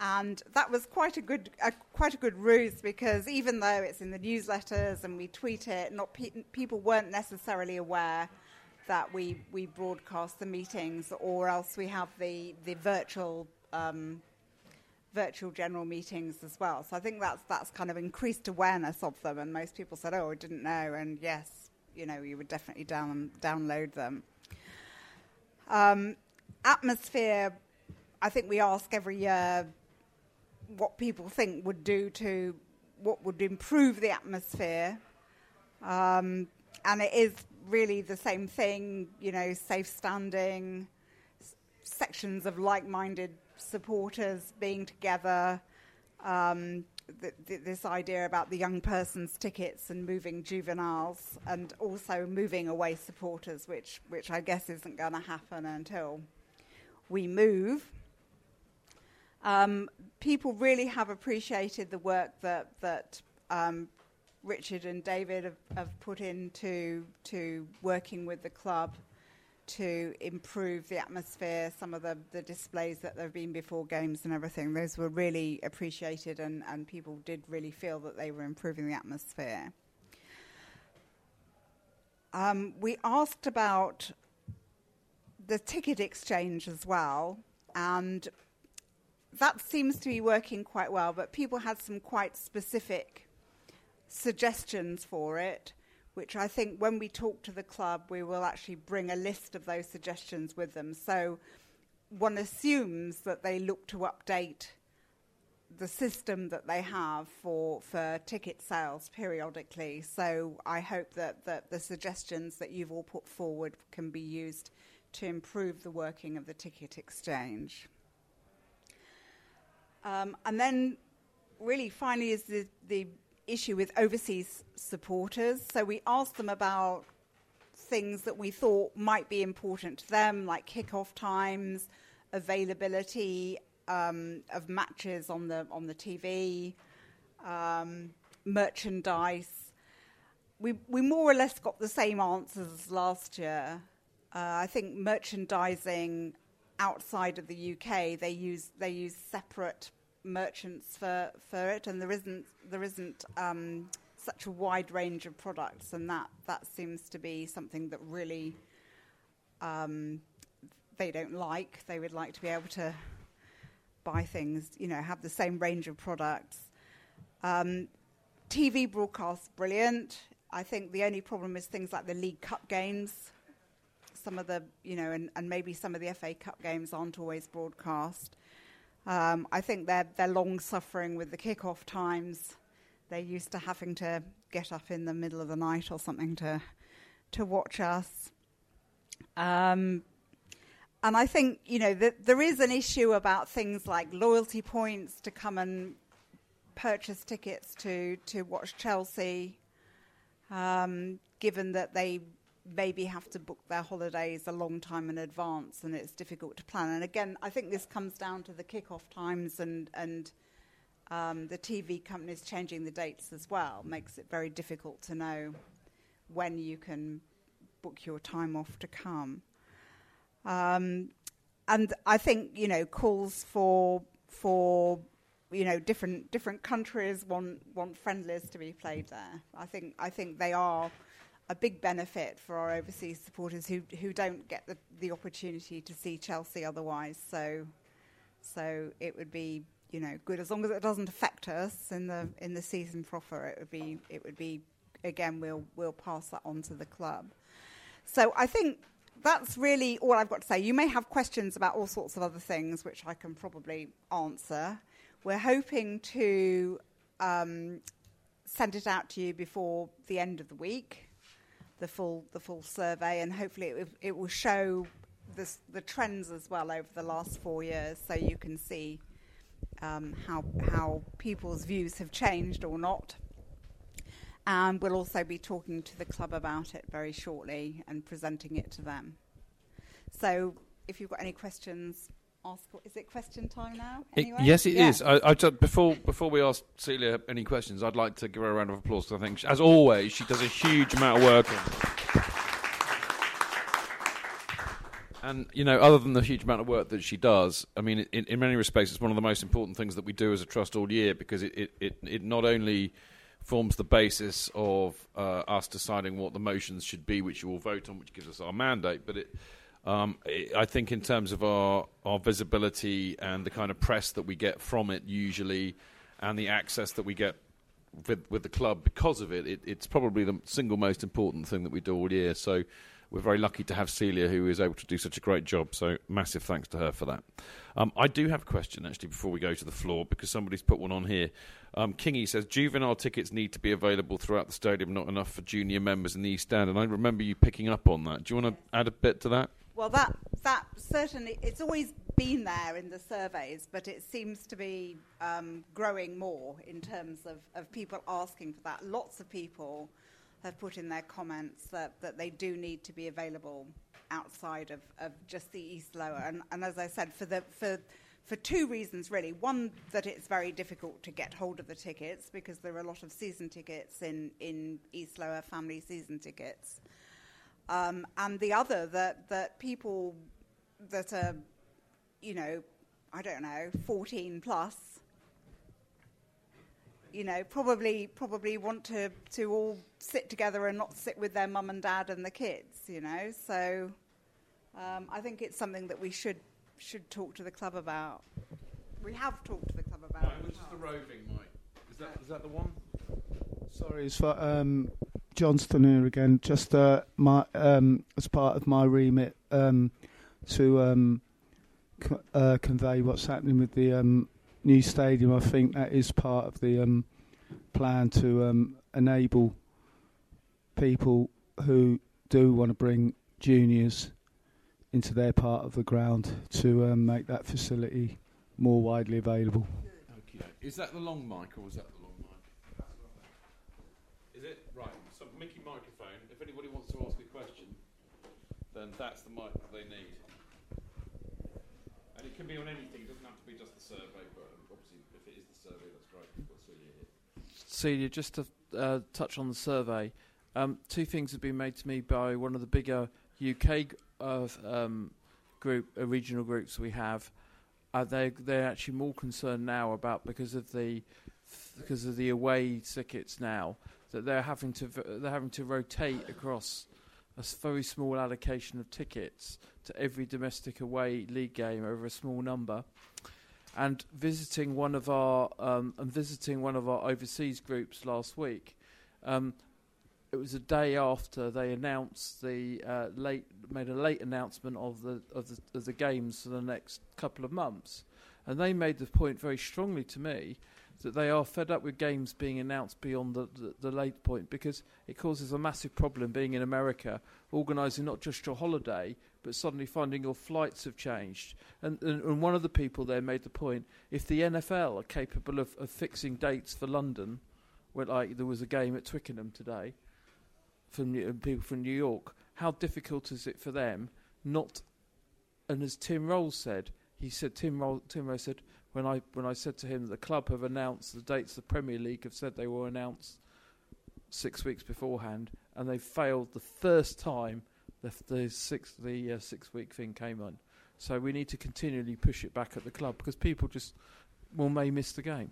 and that was quite a good quite a good ruse because even though it's in the newsletters and we tweet it, not pe- people weren't necessarily aware that we we broadcast the meetings, or else we have the the virtual. Um, virtual general meetings as well. So I think that's that's kind of increased awareness of them, and most people said, "Oh, I didn't know," and yes, you know, you would definitely down download them. Um, atmosphere, I think we ask every year what people think would do to what would improve the atmosphere, um, and it is really the same thing. You know, safe standing, s- sections of like-minded supporters being together, um, th- th- this idea about the young person's tickets and moving juveniles, and also moving away supporters, which which I guess isn't going to happen until we move. Um, people really have appreciated the work that that um, Richard and David have, have put into to working with the club to improve the atmosphere, some of the, the displays that there have been before games and everything. Those were really appreciated, and, and people did really feel that they were improving the atmosphere. Um, we asked about the ticket exchange as well, and that seems to be working quite well, but people had some quite specific suggestions for it which I think when we talk to the club, we will actually bring a list of those suggestions with them. So one assumes that they look to update the system that they have for for ticket sales periodically. So I hope that, that the suggestions that you've all put forward can be used to improve the working of the ticket exchange. Um, and then, really, finally, is the, the issue with overseas supporters. So we asked them about things that we thought might be important to them, like kick-off times, availability um, of matches on the on the TV, um, merchandise. We we more or less got the same answers as last year. Uh, I think merchandising outside of the UK they use they use separate merchants for, for it, and there isn't there isn't um, such a wide range of products, and that that seems to be something that really um, they don't like. They would like to be able to buy things, you know, have the same range of products. Um, TV broadcast brilliant. I think the only problem is things like the League Cup games. Some of the, you know, and, and maybe some of the FA Cup games aren't always broadcast. Um, I think they're they're long suffering with the kick-off times. They're used to having to get up in the middle of the night or something to to watch us. Um, and I think you know there is an issue about things like loyalty points to come and purchase tickets to to watch Chelsea, um, given that they maybe have to book their holidays a long time in advance and it's difficult to plan. And again, I think this comes down to the kick-off times and and um, the TV companies changing the dates as well makes it very difficult to know when you can book your time off to come. Um, and I think you know calls for for you know different different countries want want friendlies to be played there. I think I think they are a big benefit for our overseas supporters who who don't get the, the opportunity to see Chelsea otherwise. So so it would be you know good as long as it doesn't affect us in the in the season proper. It would be it would be again we'll we'll pass that on to the club. So I think that's really all I've got to say. You may have questions about all sorts of other things, which I can probably answer. We're hoping to um, send it out to you before the end of the week, the full the full survey, and hopefully it, it will show the trends as well over the last four years, so you can see um, how how people's views have changed or not. And we'll also be talking to the club about it very shortly and presenting it to them. So if you've got any questions, ask. Is it question time now? Anyway? It, yes, it yeah. is. I, I just, before before we ask Celia any questions, I'd like to give her a round of applause. I think, as always, she does a huge amount of work. And you know, other than the huge amount of work that she does, I mean, in, in many respects, it's one of the most important things that we do as a trust all year because it, it, it, it not only forms the basis of uh, us deciding what the motions should be, which you will vote on, which gives us our mandate, but it, um, I think in terms of our, our visibility and the kind of press that we get from it usually, and the access that we get with, with the club because of it, it, it's probably the single most important thing that we do all year. So we're very lucky to have Celia, who is able to do such a great job. So massive thanks to her for that. Um, I do have a question actually before we go to the floor because somebody's put one on here. Um, Kingy says juvenile tickets need to be available throughout the stadium, not enough for junior members in the East Stand. And I remember you picking up on that. Do you want to add a bit to that? Well, that that certainly it's always been there in the surveys, but it seems to be um, growing more in terms of, of people asking for that. Lots of people have put in their comments that, that they do need to be available outside of, of just the East Lower. And, and as I said, for the for for two reasons really. One, that it's very difficult to get hold of the tickets because there are a lot of season tickets in, in East Lower family season tickets. Um, and the other that that people that are, you know, I don't know, 14 plus, you know, probably probably want to to all sit together and not sit with their mum and dad and the kids, you know. So um, I think it's something that we should should talk to the club about. We have talked to the club about. it. Which is the roving, Mike? Is that is that the one? Sorry, it's for um, Johnston here again. Just uh, my um, as part of my remit um, to um, uh, convey what's happening with the um, new stadium, I think that is part of the um, plan to um, enable people who do want to bring juniors into their part of the ground to make that facility more widely available. Okay. Is that the long mic or is that the long mic? Is it? Right. So, Mickey microphone. If anybody wants to ask a question, then that's the mic that they need. And it can be on anything. It doesn't have to be just the survey, but obviously, if it is the survey, that's great. We've got Celia here. Celia, just to uh, touch on the survey, um, two things have been made to me by one of the bigger UK of um, group uh, regional groups we have. Uh, they they're actually more concerned now about because of the because of the away tickets now that they're having to they're having to rotate across a very small allocation of tickets to every domestic away league game over a small number and visiting one of our um, and visiting one of our overseas groups last week. Um, it was a day after they announced the uh, late made a late announcement of the of the of the games for the next couple of months, and they made the point very strongly to me that they are fed up with games being announced beyond the, the, the late point because it causes a massive problem being in America, organising not just your holiday, but suddenly finding your flights have changed. And, and, and one of the people there made the point if the NFL are capable of, of fixing dates for London, where like there was a game at Twickenham today, from New- uh, people from New York, how difficult is it for them not? And as Tim Rolls said, he said Tim Roll, Tim said when I when I said to him that the club have announced the dates the Premier League have said they will announce six weeks beforehand, and they failed the first time the the six the uh, six week thing came on. So we need to continually push it back at the club because people just well may miss the game.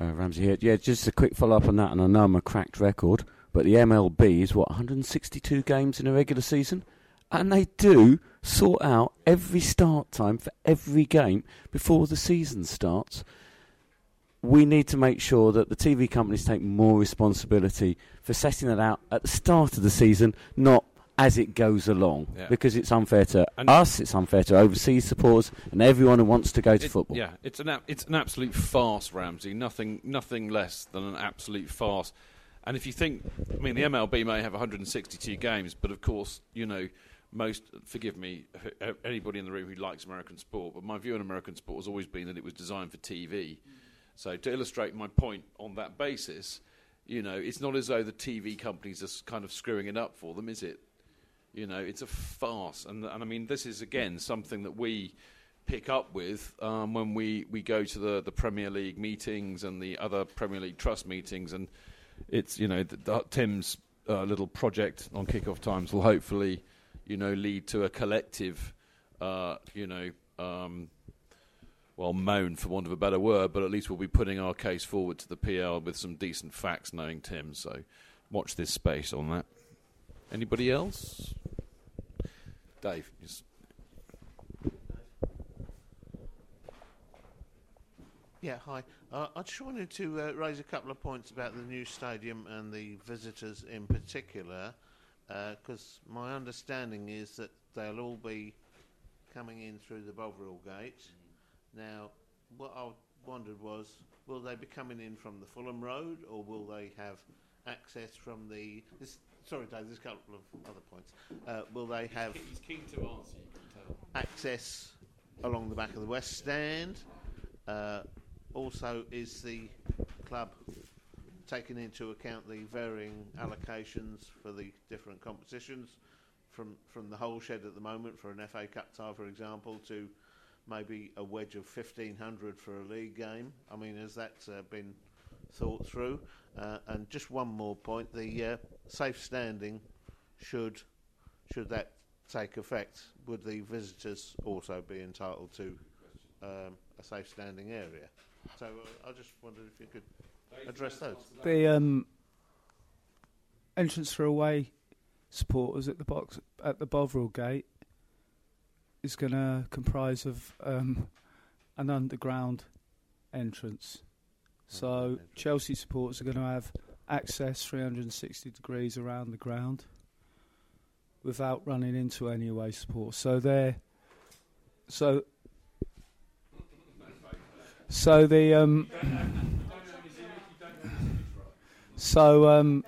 Uh, Ramsey here. Yeah, just a quick follow up on that, and I know I'm a cracked record, but the MLB is what 162 games in a regular season, and they do sort out every start time for every game before the season starts. We need to make sure that the TV companies take more responsibility for setting that out at the start of the season, not as it goes along, Yeah. because it's unfair to And- us, it's unfair to overseas supporters, and everyone who wants to go to It- football. Yeah, it's an it's an absolute farce, Ramsey. Nothing nothing less than an absolute farce. And if you think, I mean, the MLB may have 162 games, but of course, you know, most. Forgive me, anybody in the room who likes American sport, but my view on American sport has always been that it was designed for TV. So to illustrate my point on that basis, you know, it's not as though the TV companies are kind of screwing it up for them, is it? You know, it's a farce, and and I mean, this is again something that we pick up with um, when we, we go to the, the Premier League meetings and the other Premier League Trust meetings, and it's you know the, the, Tim's uh, little project on kickoff times will hopefully you know lead to a collective uh, you know um, well moan for want of a better word, but at least we'll be putting our case forward to the PL with some decent facts, knowing Tim. So watch this space on that. Anybody else? Dave. Yes. Yeah, hi. Uh, I just wanted to uh, raise a couple of points about the new stadium and the visitors in particular, because my understanding is that they'll all be coming in through the Bovril gate. Now, what I wondered was, will they be coming in from the Fulham Road, or will they have access from the? This, sorry, Dave. There's a couple of other points. Uh, will they have? He's keen to answer. You can tell. access along the back of the west stand. Uh, also, is the club taking into account the varying allocations for the different competitions from from the whole shed at the moment for an FA Cup tie, for example, to maybe a wedge of 1500 for a league game? I mean, has that uh, been thought through? Uh, and just one more point: the uh, safe standing should should that take effect, would the visitors also be entitled to um, a safe standing area? So uh, I just wondered if you could address those. The um, entrance for away supporters at the box at the Bovril gate is going to comprise of um, an underground entrance. So Chelsea supporters are going to have access 360 degrees around the ground without running into any away support. So they're so So the um, so um,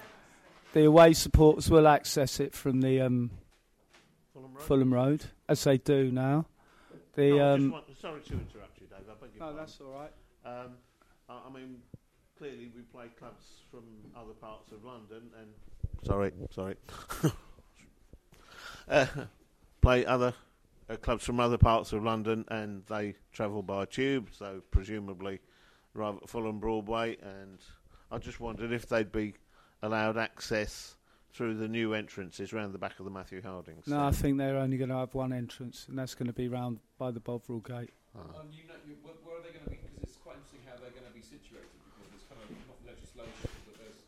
the away supporters will access it from the um, Fulham, Road. as they do now. The No, um, want- sorry to interrupt you, Dave. I beg your No, pardon. that's all right. Um, I, I mean, clearly we play clubs from other parts of London, and sorry, sorry, uh, play other uh, clubs from other parts of London, and they travel by tube, so presumably rather Fulham Broadway. And I just wondered if they'd be allowed access through the new entrances round the back of the Matthew Hardings. no, I think they're only going to have one entrance, and that's going to be round by the Bovril Gate. Um, you know, you, where, where are they going to be? Because it's quite interesting how they're going to be situated. Because there's kind of not legislation, but there's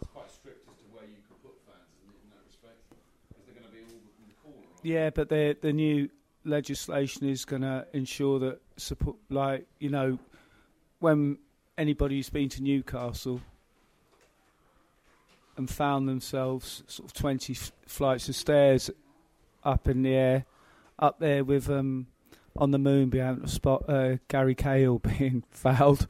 it's quite strict as to where you can put fans in, in that respect. Because they're going to be all in the corner. aren't Yeah, but the the new legislation is going to ensure that support, like you know, when anybody who's been to Newcastle and found themselves sort of twenty f- flights of stairs up in the air, up there with um on the moon behind the spot uh, Gary Cahill being fouled.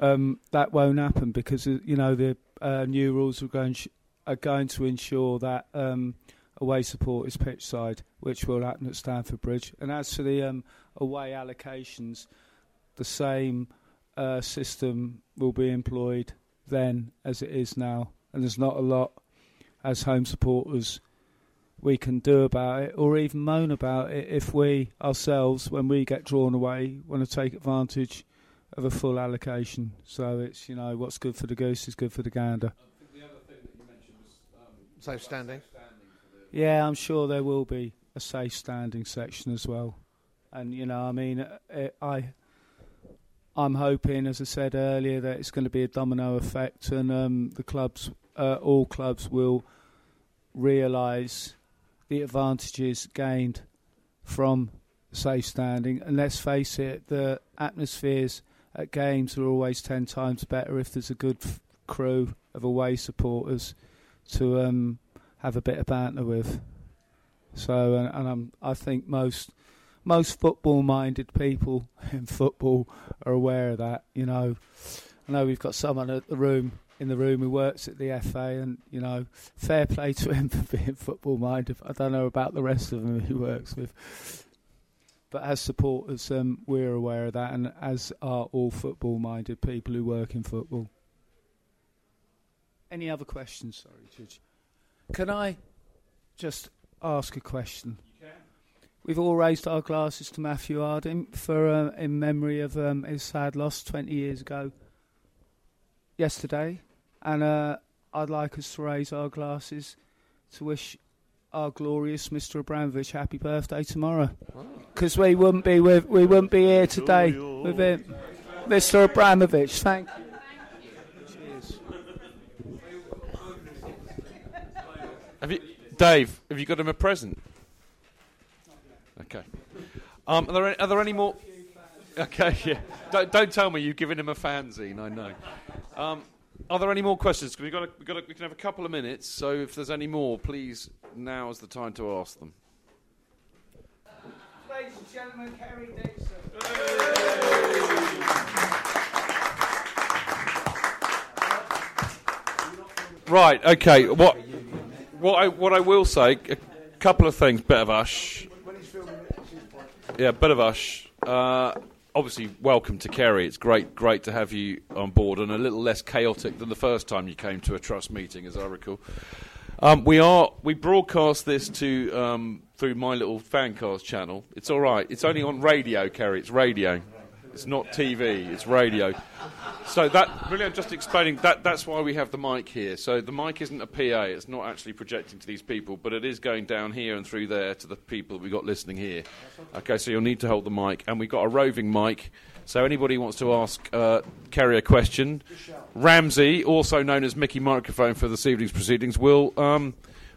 Um, that won't happen because uh, you know the uh, new rules are going sh- are going to ensure that um, away support is pitch side, which will happen at Stamford Bridge. And as for the um, away allocations, the same uh, system will be employed then as it is now, and there's not a lot as home supporters we can do about it or even moan about it if we ourselves, when we get drawn away, want to take advantage of a full allocation. So it's, you know, what's good for the goose is good for the gander. The other thing that you mentioned was, um, safe standing. Yeah, I'm sure there will be a safe standing section as well. And, you know, I mean, uh, I. I'm hoping, as I said earlier, that it's going to be a domino effect, and um, the clubs, uh, all clubs, will realise the advantages gained from safe standing. And let's face it, the atmospheres at games are always ten times better if there's a good f- crew of away supporters to um, have a bit of banter with. So, and, and I'm, I think most most football-minded people in football are aware of that. You know, I know we've got someone at the room in the room who works at the FA, and you know, fair play to him for being football-minded. I don't know about the rest of them he works with, but as supporters, um, we're aware of that, and as are all football-minded people who work in football. Any other questions? Sorry, Judge. Can I just ask a question? We've all raised our glasses to Matthew Harding for uh, in memory of um, his sad loss 20 years ago yesterday, and uh, I'd like us to raise our glasses to wish our glorious Mr. Abramovich happy birthday tomorrow, because we wouldn't be with we wouldn't be here today with him, Mr. Abramovich. Thank you. Cheers. Have you, Dave? Have you got him a present? Okay. Um, are there any, are there any more? Okay, yeah. Don't, don't tell me you've given him a fanzine. I know. Um, are there any more questions? We've got, a, we've got a, we can have a couple of minutes. So if there's any more, please now is the time to ask them. Ladies and gentlemen, Kerry Dixon. Right. Okay. What? What I what I will say, a couple of things. Bit of ush. Yeah, ush. Uh, obviously, welcome to Kerry. It's great, great to have you on board, and a little less chaotic than the first time you came to a trust meeting, as I recall. Um, we are we broadcast this to um, through my little fancast channel. It's all right. It's only on radio, Kerry. It's radio. It's not TV. It's radio. So that really, I'm just explaining that. That's why we have the mic here. So the mic isn't a PA. It's not actually projecting to these people, but it is going down here and through there to the people that we got listening here. Okay, so you'll need to hold the mic, and we've got a roving mic. So anybody wants to ask uh, Kerry a question, Ramsey, also known as Mickey Microphone for this evening's proceedings, will um,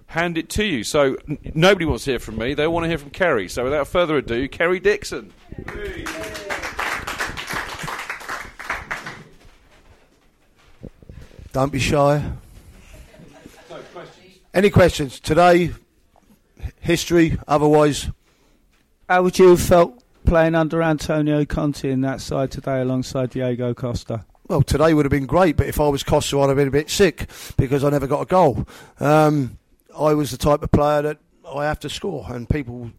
hand it to you. So n- nobody wants to hear from me; they want to hear from Kerry. So without further ado, Kerry Dixon. Don't be shy. Any questions today? History, otherwise. How would you have felt playing under Antonio Conte in that side today alongside Diego Costa? Well, today would have been great, but if I was Costa, I'd have been a bit sick because I never got a goal. Um, I was the type of player that I have to score, and people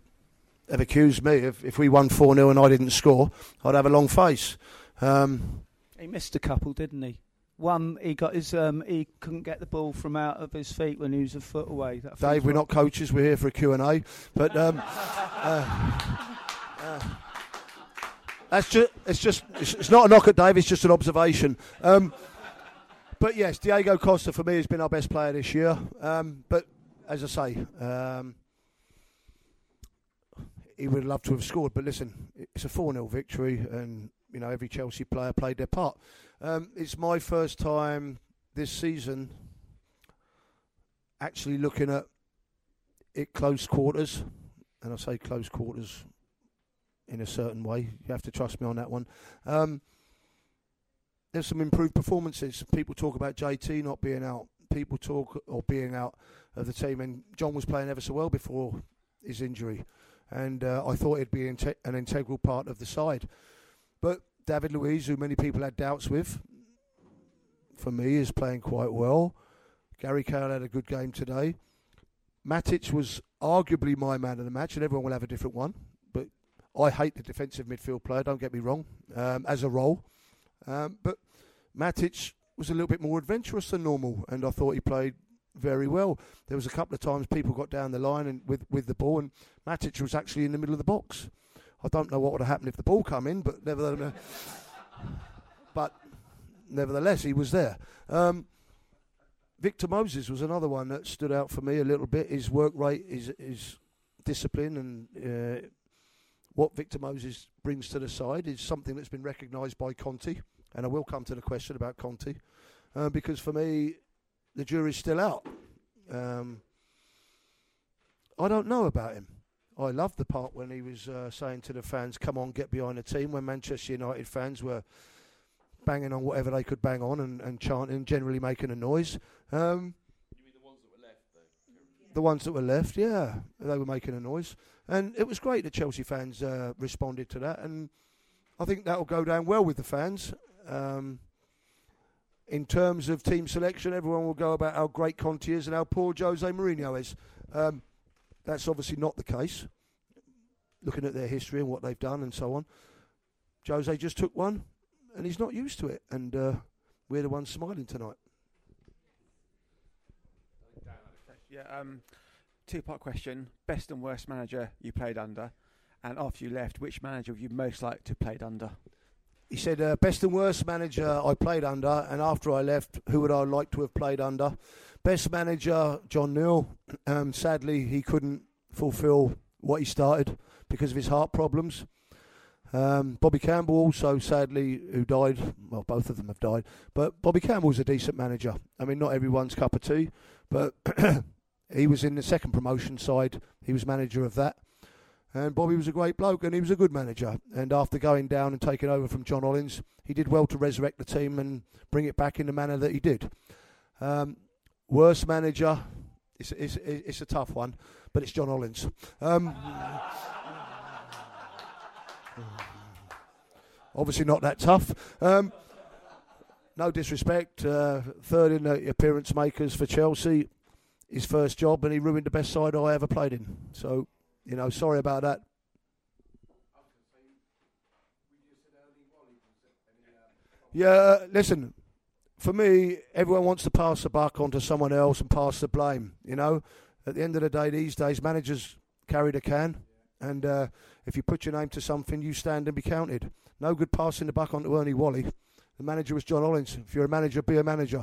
have accused me of if we won 4 0 and I didn't score, I'd have a long face. Um, He missed a couple, didn't he? One, he got his. Um, he couldn't get the ball from out of his feet when he was a foot away. That Dave, we're not coaches. We're here for a Q&A. But um, uh, uh, that's just, it's just, it's, it's not a knock at Dave. It's just an observation. Um, but yes, Diego Costa for me has been our best player this year. Um, but as I say, um, he would love to have scored. But listen, it's a 4 0 victory, and you know every Chelsea player played their part. Um, it's my first time this season actually looking at it close quarters, and I say close quarters in a certain way. You have to trust me on that one. Um, there's some improved performances. People talk about JT not being out. People talk or being out of the team, and John was playing ever so well before his injury, and uh, I thought he'd be an integral part of the side. But David Luiz, who many people had doubts with, for me is playing quite well. Gary Cahill had a good game today. Matic was arguably my man of the match, and everyone will have a different one. But I hate the defensive midfield player. Don't get me wrong, um, as a role. Um, but Matic was a little bit more adventurous than normal, and I thought he played very well. There was a couple of times people got down the line and with with the ball, and Matic was actually in the middle of the box. I don't know what would have happened if the ball come in, but nevertheless, but nevertheless, he was there. Um, Victor Moses was another one that stood out for me a little bit. His work rate, his, his discipline, and uh, what Victor Moses brings to the side is something that's been recognised by Conte. And I will come to the question about Conte, uh, because for me, the jury's still out. Um, I don't know about him. I loved the part when he was uh, saying to the fans, "Come on, get behind the team." When Manchester United fans were banging on whatever they could bang on and, and chanting, generally making a noise. Um, you mean the ones that were left, though? the ones that were left, yeah, they were making a noise, and it was great that Chelsea fans uh, responded to that, and I think that will go down well with the fans. Um, in terms of team selection, everyone will go about how great Conte is and how poor Jose Mourinho is. Um, that's obviously not the case. Looking at their history and what they've done and so on, Jose just took one, and he's not used to it, and uh, we're the ones smiling tonight. Yeah, um, two part question. Best and worst manager you played under, and after you left, which manager would you most like to have played under? He said, uh, best and worst manager I played under, and after I left, who would I like to have played under? Best manager, John Neal. Um, sadly, he couldn't fulfil what he started because of his heart problems. Um, Bobby Campbell also, sadly, who died. Well, both of them have died. But Bobby Campbell's a decent manager. I mean, not everyone's cup of tea, but he was in the second promotion side. He was manager of that. And Bobby was a great bloke and he was a good manager. And after going down and taking over from John Hollins, he did well to resurrect the team and bring it back in the manner that he did. Um, worst manager, it's, it's, it's a tough one, but it's John Hollins. Um, obviously not that tough. Um, no disrespect, uh, third in the appearance makers for Chelsea, his first job, and he ruined the best side I ever played in. So, you know, sorry about that. Yeah, uh, listen, for me, everyone wants to pass the buck on to someone else and pass the blame. You know, at the end of the day, these days, managers carry the can, and uh, if you put your name to something, you stand and be counted. No good passing the buck on to Ernie Wally. The manager was John Hollins. If you're a manager, be a manager.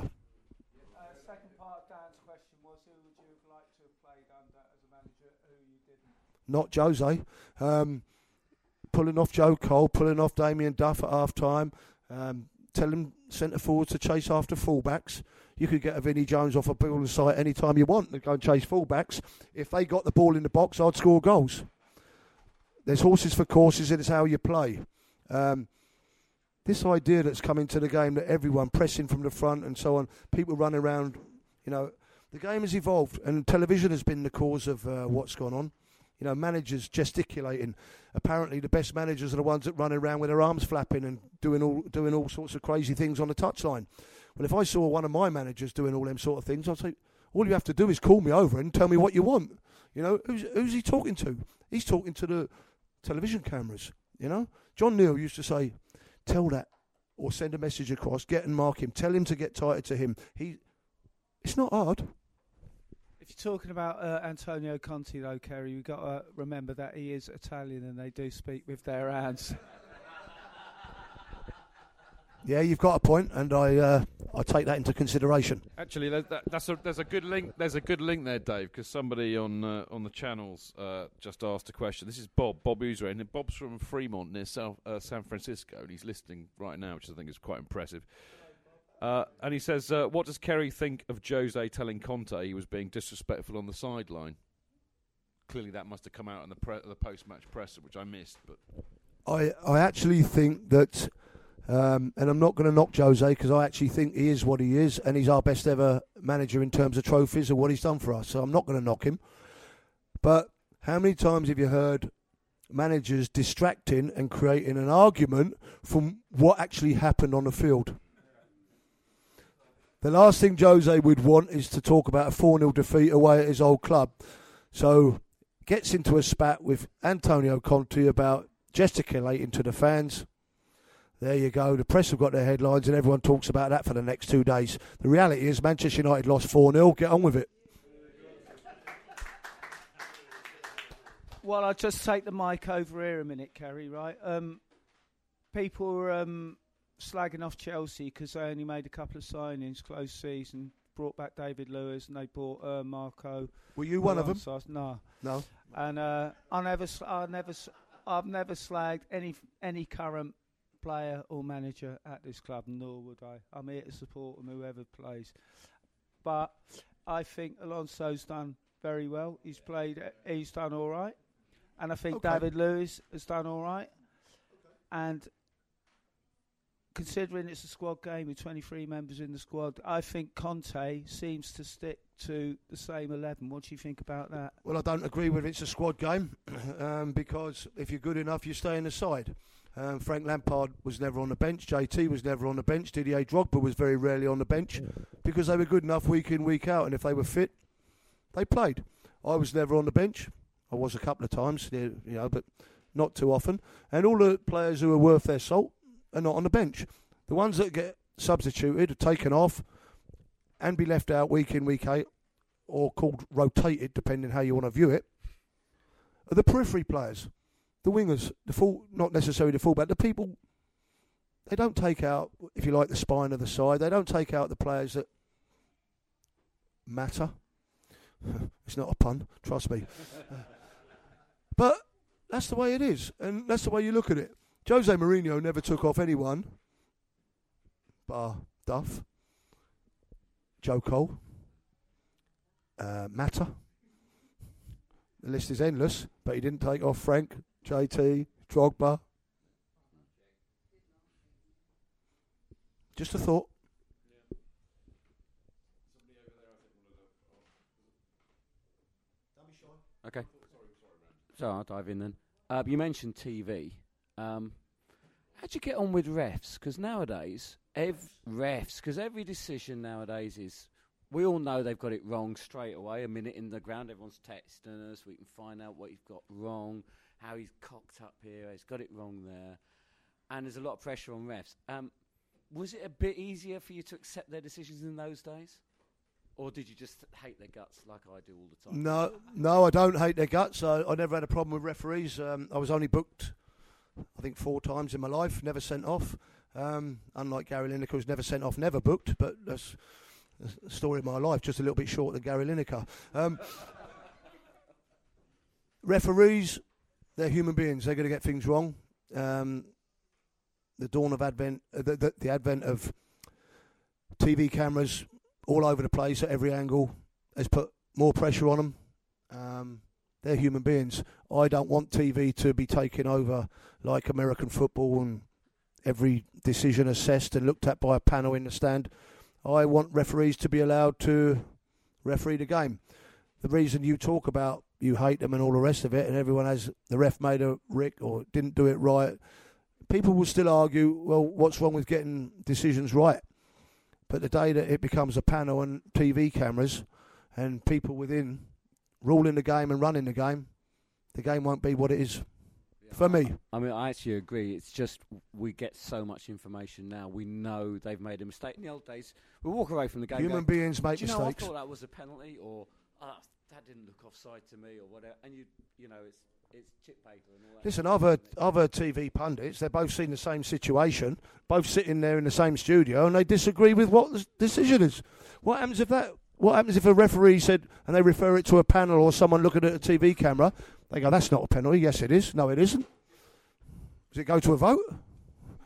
Second part of Dan's question was who would you have liked to have played under as a manager who you didn't? Not Jose. Um, pulling off Joe Cole, pulling off Damien Duff at half time, um, telling centre forwards to chase after fullbacks. You could get a Vinnie Jones off a ball site any time you want and go and chase fullbacks. If they got the ball in the box, I'd score goals. There's horses for courses, and it's how you play. Um, this idea that's come into the game that everyone pressing from the front and so on, people running around, you know, the game has evolved, and television has been the cause of uh, what's gone on. You know, managers gesticulating. Apparently, the best managers are the ones that run around with their arms flapping and doing all doing all sorts of crazy things on the touchline. Well, if I saw one of my managers doing all them sort of things, I'd say, all you have to do is call me over and tell me what you want. You know, who's, who's he talking to? He's talking to the television cameras. You know, John Neal used to say, tell that or send a message across, get and mark him, tell him to get tighter to him. He, it's not hard. If you're talking about uh, Antonio Conte, though, Kerry, you've got to remember that he is Italian and they do speak with their hands. Yeah, you've got a point, and I uh, I take that into consideration. Actually, that, that, that's a, there's a good link. There's a good link there, Dave, because somebody on uh, on the channels uh, just asked a question. This is Bob Bob User, and Bob's from Fremont near South, uh, San Francisco, and he's listening right now, which I think is quite impressive. Uh, and he says, uh, "What does Kerry think of Jose telling Conte he was being disrespectful on the sideline?" Clearly, that must have come out in the pre- the post-match presser, which I missed. But I I actually think that, um, and I'm not going to knock Jose because I actually think he is what he is, and he's our best ever manager in terms of trophies and what he's done for us. So I'm not going to knock him. But how many times have you heard managers distracting and creating an argument from what actually happened on the field? The last thing Jose would want is to talk about a 4 0 defeat away at his old club. So gets into a spat with Antonio Conte about gesticulating to the fans. There you go. The press have got their headlines, and everyone talks about that for the next two days. The reality is, Manchester United lost 4 0. Get on with it. Well, I'll just take the mic over here a minute, Kerry, right? Um, people um, slagging off Chelsea because they only made a couple of signings, close season, brought back David Luiz, and they bought uh, Marco. Were you one of them? Alonso. No. No. And uh, I never, sl- I never, s- I've never slagged any any current player or manager at this club, nor would I. I'm here to support them, whoever plays. But I think Alonso's done very well. He's played, he's done all right, and I think Okay. David Luiz has done all right. And considering it's a squad game with 23 members in the squad, I think Conte seems to stick to the same 11. What do you think about that? Well, I don't agree with it's a squad game um, because if you're good enough, you stay in the side. Um, Frank Lampard was never on the bench. JT was never on the bench. Didier Drogba was very rarely on the bench because they were good enough week in, week out. And if they were fit, they played. I was never on the bench. I was a couple of times, you know, but not too often. And all the players who are worth their salt are not on the bench. The ones that get substituted, taken off, and be left out week in, week out, or called rotated, depending how you want to view it, are the periphery players, the wingers, the full, not necessarily the fullback, the people. They don't take out, if you like, the spine of the side. They don't take out the players that matter. it's not a pun, trust me. but that's the way it is, and that's the way you look at it. Jose Mourinho never took off anyone, bar Duff, Joe Cole, uh, Mata. The list is endless, but he didn't take off Frank, JT, Drogba. Just a thought. Okay. So I'll dive in then. Uh, you mentioned TV. Um, how'd you get on with refs? Because nowadays, ev- refs, because every decision nowadays is, we all know they've got it wrong straight away. A minute in the ground, everyone's texting us. We can find out what he's got wrong, how he's cocked up here, he's got it wrong there. And there's a lot of pressure on refs. Um, was it a bit easier for you to accept their decisions in those days? Or did you just hate their guts like I do all the time? No, no, I don't hate their guts. I, I never had a problem with referees. Um, I was only booked, I think, four times in my life, never sent off. Um, unlike Gary Lineker, who's never sent off, never booked, but that's the story of my life, just a little bit shorter than Gary Lineker. Um, referees, they're human beings. They're going to get things wrong. Um, the dawn of advent, uh, the, the, the advent of TV cameras all over the place at every angle has put more pressure on them. Um, they're human beings. I don't want TV to be taken over like American football and every decision assessed and looked at by a panel in the stand. I want referees to be allowed to referee the game. The reason you talk about you hate them and all the rest of it, and everyone has the ref made a rick or didn't do it right. People will still argue, well, what's wrong with getting decisions right? But the day that it becomes a panel and TV cameras and people within ruling the game and running the game, the game won't be what it is for me. I mean, I actually agree. It's just we get so much information now. We know they've made a mistake. In the old days, we walk away from the game. Human going, beings make "Do you know, mistakes." I thought that was a penalty, or ah, that didn't look offside to me, or whatever. And you, you know, it's it's chip paper and all that. Listen, I've heard, I've heard TV pundits, they're both seen the same situation, both sitting there in the same studio, and they disagree with what the decision is. What happens if that? What happens if a referee said, and they refer it to a panel or someone looking at a TV camera? They go, "That's not a penalty." Yes, it is. No, it isn't. Does it go to a vote?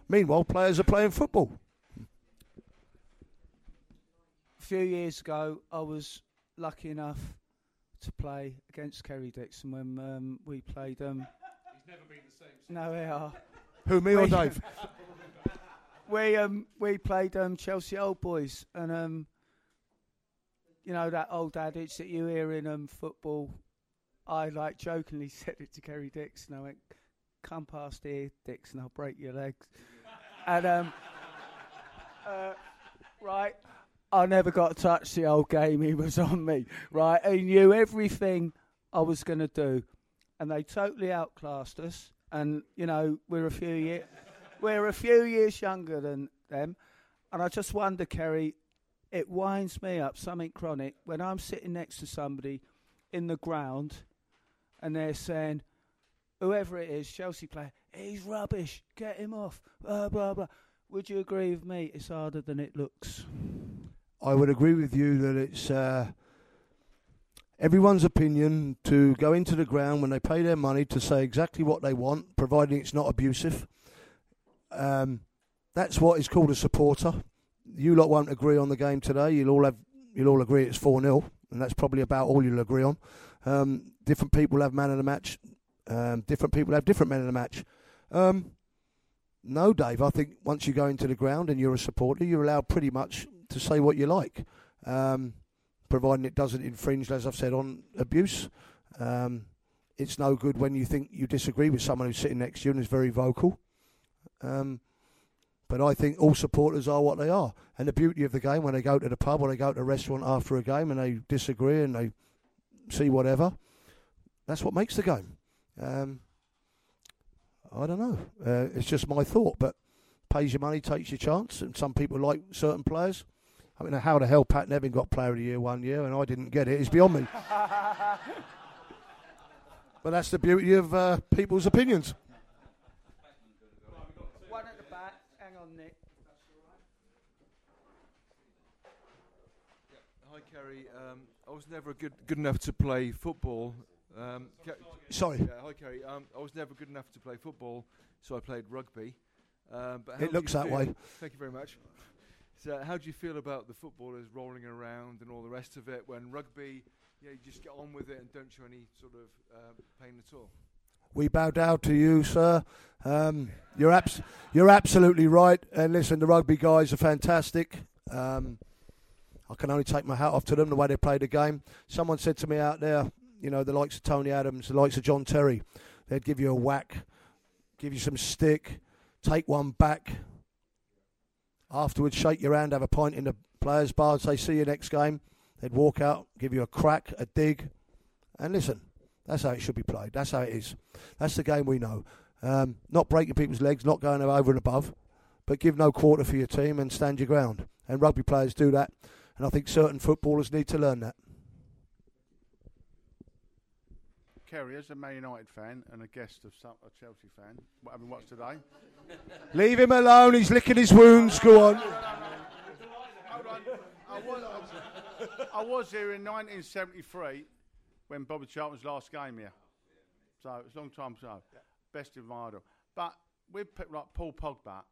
Meanwhile, players are playing football. A few years ago, I was lucky enough to play against Kerry Dixon when um, we played. Um, He's never been the same. no, we are. Who, me or Dave? we um we played um Chelsea Old Boys and um you know that old adage that you hear in um football. I like jokingly said it to Kerry Dixon. I went, "Come past here, Dixon. I'll break your legs." and um, uh, right, I never got to touch the old game. He was on me. Right, he knew everything I was going to do, and they totally outclassed us. And you know, we're a few years we're a few years younger than them, and I just wonder, Kerry, it winds me up something chronic when I'm sitting next to somebody in the ground, and they're saying, whoever it is, Chelsea player, he's rubbish, get him off, blah blah blah. Would you agree with me? It's harder than it looks. I would agree with you that it's uh, everyone's opinion to go into the ground when they pay their money to say exactly what they want, providing it's not abusive. Um, that's what is called a supporter. You lot won't agree on the game today. You'll all have you'll all agree it's four 0 and that's probably about all you'll agree on. Um, different people have man of the match. Um, different people have different men of the match. Um, no, Dave. I think once you go into the ground and you're a supporter, you're allowed pretty much to say what you like, um, providing it doesn't infringe, as I've said, on abuse. Um, it's no good when you think you disagree with someone who's sitting next to you and is very vocal. Um, but I think all supporters are what they are. And the beauty of the game, when they go to the pub or they go to a restaurant after a game and they disagree and they see whatever, that's what makes the game. Um, I don't know. Uh, it's just my thought, but pays your money, takes your chance. And some people like certain players. I mean, how the hell Pat Nevin got Player of the Year one year and I didn't get it is beyond me. but that's the beauty of uh, people's opinions. One at the back. Hang on, Nick. Hi, Kerry. Um, I was never good good enough to play football. Um, Sorry. Yeah, hi, Kerry. Um, I was never good enough to play football, so I played rugby. Um, but It looks that feel- way. Thank you very much. So, how do you feel about the footballers rolling around and all the rest of it when rugby, yeah, you just get on with it and don't show any sort of um, pain at all? We bow down to you, sir. Um, you're abs- you're absolutely right. And listen, the rugby guys are fantastic. Um, I can only take my hat off to them the way they play the game. Someone said to me out there, you know, the likes of Tony Adams, the likes of John Terry, they'd give you a whack, give you some stick, take one back. Afterwards, shake your hand, have a pint in the players' bar, say, see you next game. They'd walk out, give you a crack, a dig. And listen, that's how it should be played. That's how it is. That's the game we know. Um, not breaking people's legs, not going over and above, but give no quarter for your team and stand your ground. And rugby players do that. And I think certain footballers need to learn that. Kerry, as a Man United fan and a guest of some, a Chelsea fan, what having watched today? Leave him alone. He's licking his wounds. Go on. Hold on. I was, I was here in 1973 when Bobby Charlton's last game here. So it's a long time ago. Best in my idol. But with people like Paul Pogba,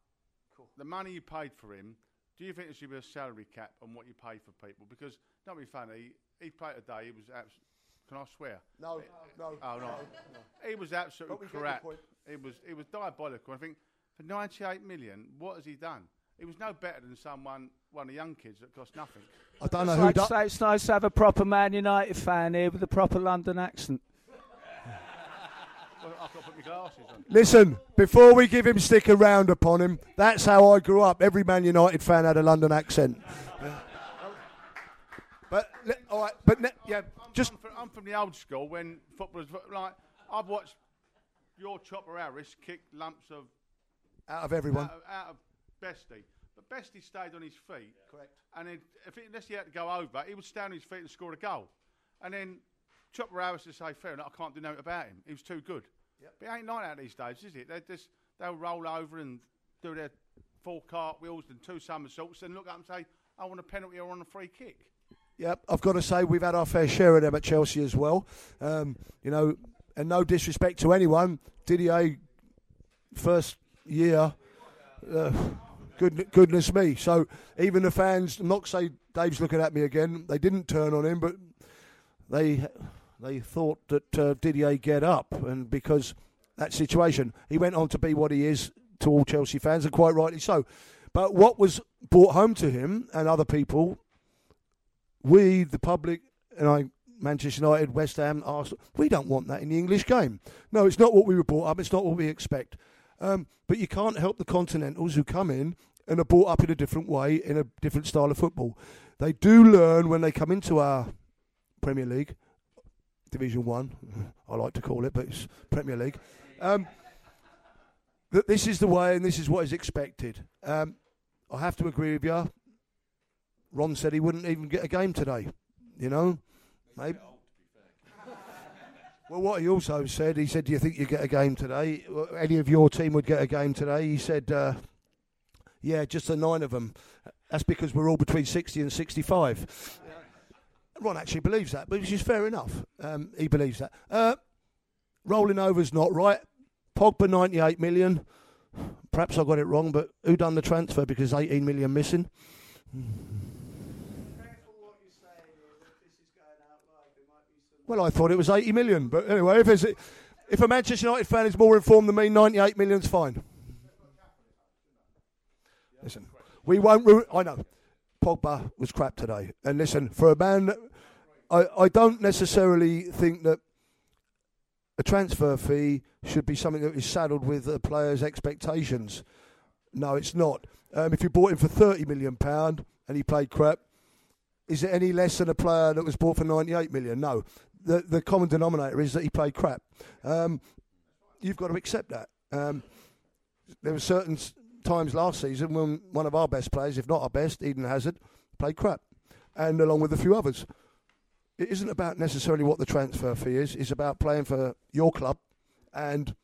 the money you paid for him, do you think there should be a salary cap on what you pay for people? Because, not be funny, he played today, he was absolutely. Can I swear? No, no. Oh, no. He was absolutely But we get your crap. point. He was, he was diabolical. I think for 98 million, what has he done? He was no better than someone, one of the young kids that cost nothing. I don't know It's who. like do- say it's nice to have a proper Man United fan here with a proper London accent. Well, I've got put my glasses on. Listen, before we give him stick around upon him, that's how I grew up. Every Man United fan had a London accent. But all right, but yeah, just I'm from, I'm from the old school when footballers like I've watched your chopper Harris kick lumps of out of everyone. out of, out of Bestie, but Bestie stayed on his feet. Correct. And then if it, unless he had to go over, he would stand on his feet and score a goal. And then Chopper Harris to say, "Fair enough, I can't do nothing about him. He was too good." But it ain't like that these days, is it? They just they'll roll over and do their four cartwheels and two somersaults and look up and say, "I want a penalty or on a free kick." Yep, I've got to say we've had our fair share of them at Chelsea as well. Um, you know, and no disrespect to anyone, Didier first year, uh, good, goodness me. So even the fans, not say Dave's looking at me again. They didn't turn on him, but they they thought that uh, Didier get up, and because that situation, he went on to be what he is to all Chelsea fans, and quite rightly so. But what was brought home to him and other people we, the public, and I, Manchester United, West Ham, Arsenal, we don't want that in the English game. No, it's not what we were brought up. It's not what we expect. Um, but you can't help the Continentals who come in and are brought up in a different way, in a different style of football. They do learn when they come into our Premier League, Division One, I like to call it, but it's Premier League. Um, that this is the way and this is what is expected. Um, I have to agree with you. Ron said he wouldn't even get a game today. You know, maybe. Well, what he also said, he said, "Do you think you get a game today? Any of your team would get a game today?" He said, uh, "Yeah, just the nine of them. That's because we're all between sixty and sixty-five. Ron actually believes that, but which is fair enough. Um, he believes that. Uh, rolling over's not right. Pogba ninety-eight million. Perhaps I got it wrong, but who done the transfer? Because eighteen million missing. Well, I thought it was 80 million, but anyway, if, it's, if a Manchester United fan is more informed than me, 98 million's fine. Listen, we won't ruin. I know, Pogba was crap today, and listen, for a man, I, I don't necessarily think that a transfer fee should be something that is saddled with a player's expectations. No, it's not. Um, if you bought him for 30 million pound and he played crap, is it any less than a player that was bought for 98 million? No. The the common denominator is that he played crap. Um, you've got to accept that. Um, there were certain times last season when one of our best players, if not our best, Eden Hazard, played crap, and along with a few others. It isn't about necessarily what the transfer fee is. It's about playing for your club and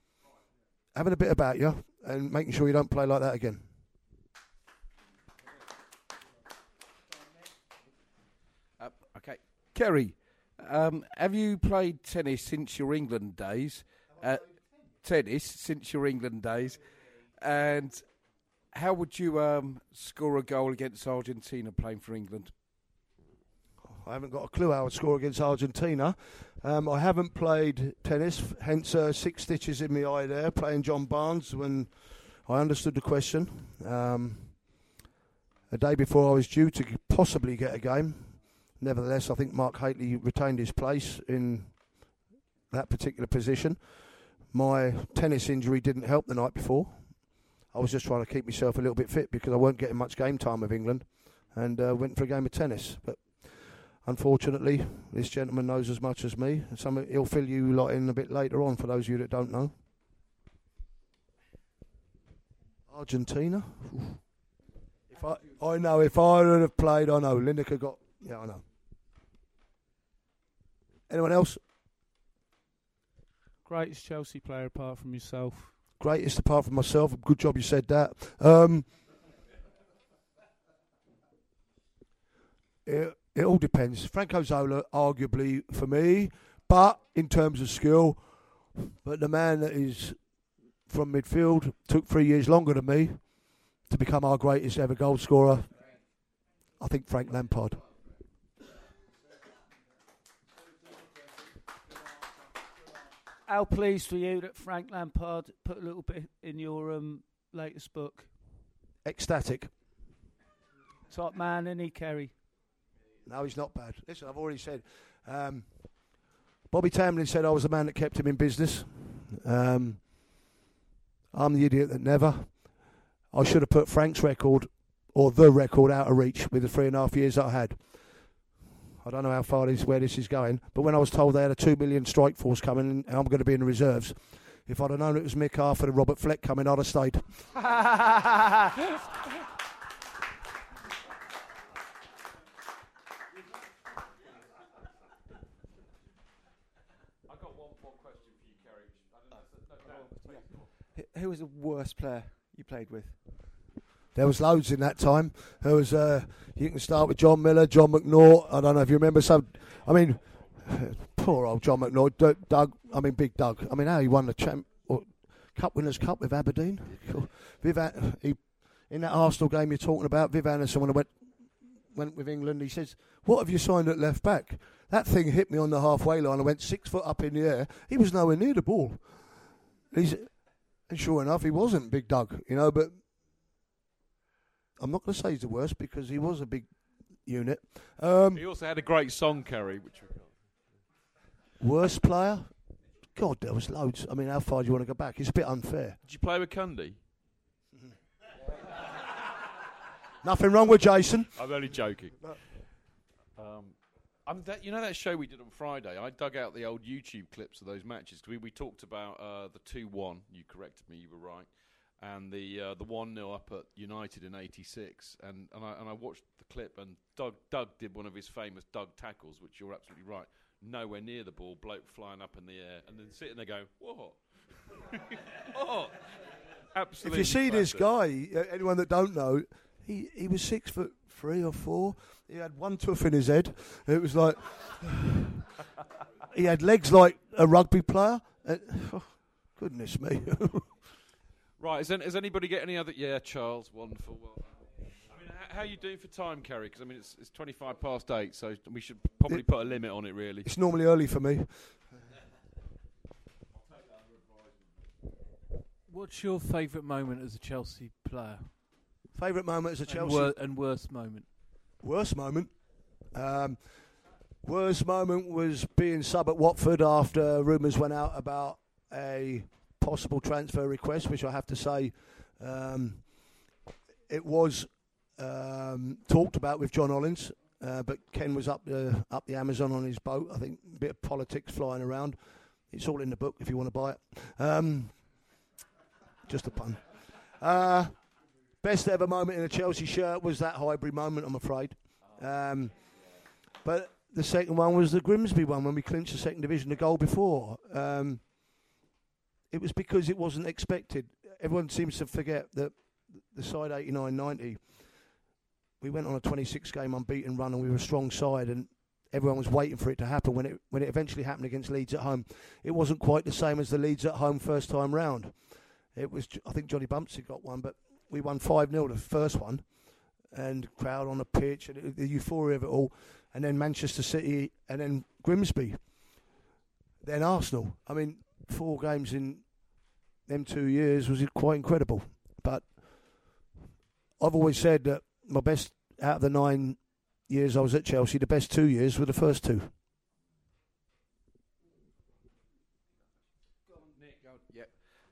having a bit about you and making sure you don't play like that again. Uh, okay, Kerry, um, have you played tennis since your England days? Uh, tennis since your England days, and how would you um, score a goal against Argentina playing for England? I haven't got a clue how I'd score against Argentina. Um, I haven't played tennis, hence uh, six stitches in my eye there, playing John Barnes when I understood the question. Um, a day before I was due to possibly get a game. Nevertheless, I think Mark Hateley retained his place in that particular position. My tennis injury didn't help the night before. I was just trying to keep myself a little bit fit because I weren't getting much game time with England and uh, went for a game of tennis. But unfortunately, this gentleman knows as much as me. Some, he'll fill you lot in a bit later on for those of you that don't know. Argentina? If I, I know if I would have played, I know. Lineker got. Yeah, I know. Anyone else? Greatest Chelsea player apart from yourself. Greatest apart from myself. Good job you said that. Um, it, it all depends. Franco Zola, arguably for me, but in terms of skill, but the man that is from midfield took three years longer than me to become our greatest ever goal scorer. I think Frank Lampard. How pleased were you that Frank Lampard put a little bit in your um, latest book? Ecstatic. Top man, isn't he, Kerry? No, he's not bad. Listen, I've already said. Um, Bobby Tambling said I was the man that kept him in business. Um, I'm the idiot that never. I should have put Frank's record or the record out of reach with the three and a half years I had. I don't know how far this where this is going, but when I was told they had a two million strike force coming and I'm going to be in the reserves, if I'd have known it was Mick Harford and Robert Fleck coming, I'd have stayed. I've got one more question for you, Kerry. which I don't know if- no, no, please. Who- was the worst player you played with? There was loads in that time. There was uh, you can start with John Miller, John McNaught. I don't know if you remember some. I mean, poor old John McNaught, Doug. I mean, Big Doug. I mean, how he won the champ or Cup Winners' Cup with Aberdeen. Vivan, he, in that Arsenal game you're talking about, Viv Anderson when I went went with England, he says, "What have you signed at left back?" That thing hit me on the halfway line. I went six foot up in the air. He was nowhere near the ball. He's, and sure enough, he wasn't Big Doug, you know. But I'm not going to say he's the worst because he was a big unit. Um, he also had a great song, Kerry, which worst player? God, there was loads. I mean, how far do you want to go back? It's a bit unfair. Did you play with Cundy? Nothing wrong with Jason. I'm only joking. Um, I'm that, you know that show we did on Friday? I dug out the old YouTube clips of those matches 'cause we, we talked about uh, the 2 1. You corrected me, you were right. And the uh, the 1 0 up at United in 86. And, and, I, and I watched the clip, and Doug, Doug did one of his famous Doug tackles, which you're absolutely right. Nowhere near the ball, bloke flying up in the air, and then sitting there going, What? oh! If you see this guy, uh, anyone that don't know, he, he was six foot three or four. He had one tooth in his head. It was like he had legs like a rugby player. Uh, oh, goodness me! Right, is, there, has anybody get any other? Yeah, Charles, wonderful. Well. I mean, h- how are you doing for time, Kerry? Because I mean, it's, it's twenty-five past eight, so we should probably put a limit on it, really. it's normally early for me. What's your favourite moment as a Chelsea player? Favourite moment as a And Chelsea wor- and worst moment. Worst moment. Um, worst moment was being sub at Watford after rumours went out about a possible transfer request, which I have to say um, it was um, talked about with John Hollins, uh, but Ken was up the up the Amazon on his boat. I think a bit of politics flying around. It's all in the book if you want to buy it. Um, just a pun. Uh, best ever moment in a Chelsea shirt was that Highbury moment, I'm afraid. Um, but the second one was the Grimsby one when we clinched the second division the goal before. Um, it was because it wasn't expected. Everyone seems to forget that the side 89 90, we went on a 26 game unbeaten run and we were a strong side and everyone was waiting for it to happen. When it, when it eventually happened against Leeds at home, it wasn't quite the same as the Leeds at home first time round. It was, I think Johnny Bumpsy got one, but we won 5 0 the first one and crowd on the pitch and the euphoria of it all. And then Manchester City and then Grimsby. Then Arsenal. I mean, four games in them two years was quite incredible. But I've always said that my best out of the nine years I was at Chelsea, the best two years were the first two.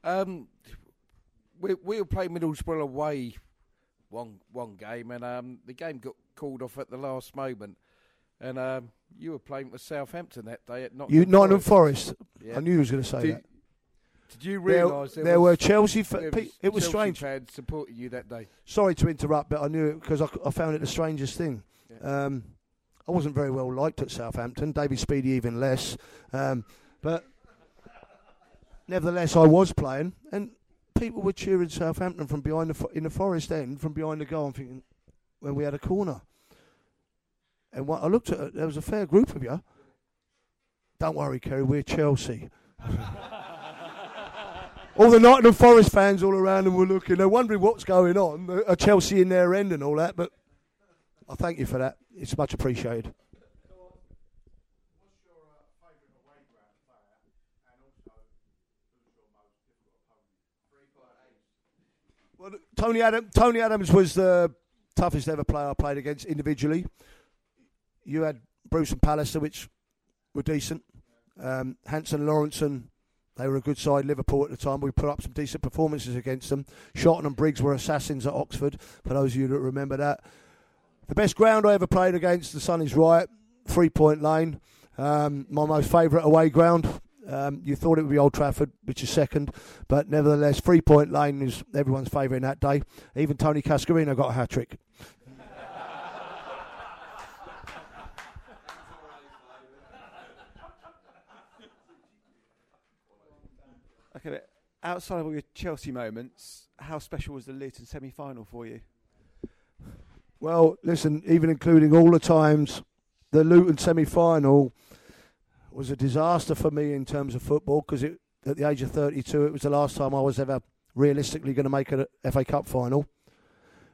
Um, we we were playing Middlesbrough away one one game, and um, the game got called off at the last moment. And um, you were playing with Southampton that day at Nottingham. You Nottingham Forest. Yeah. I knew you was going to say Did- that. Did you realise there, there was, were Chelsea fa- there it was Chelsea strange. fans supporting you that day? Sorry to interrupt, but I knew it because I, I found it the strangest thing. Um, I wasn't very well liked at Southampton. David Speedie even less. Um, but nevertheless, I was playing, and people were cheering Southampton from behind the fo- in the Forest end, from behind the goal. I'm thinking when we had a corner, and what I looked at, it, there was a fair group of you. Don't worry, Kerry, we're Chelsea. all the Nottingham Forest fans all around them were looking. They're wondering what's going on. Are Chelsea in their end and all that? But I thank you for that. It's much appreciated. Tony Adams, Tony Adams was the toughest ever player I played against individually. You had Bruce and Pallister, which were decent. Um, Hansen, Lawrenson, They were a good side, Liverpool at the time. We put up some decent performances against them. Shotton and Briggs were assassins at Oxford, for those of you that remember that. The best ground I ever played against, the sun is right, three point lane. Um, my most favourite away ground. Um, you thought it would be Old Trafford, which is second, but nevertheless, three point lane is everyone's favourite in that day. Even Tony Cascarino got a hat trick. Okay, but outside of all your Chelsea moments, how special was the Luton semi final for you? Well, listen, even including all the times, the Luton semi final was a disaster for me in terms of football because at the age of 32, it was the last time I was ever realistically going to make an FA Cup final.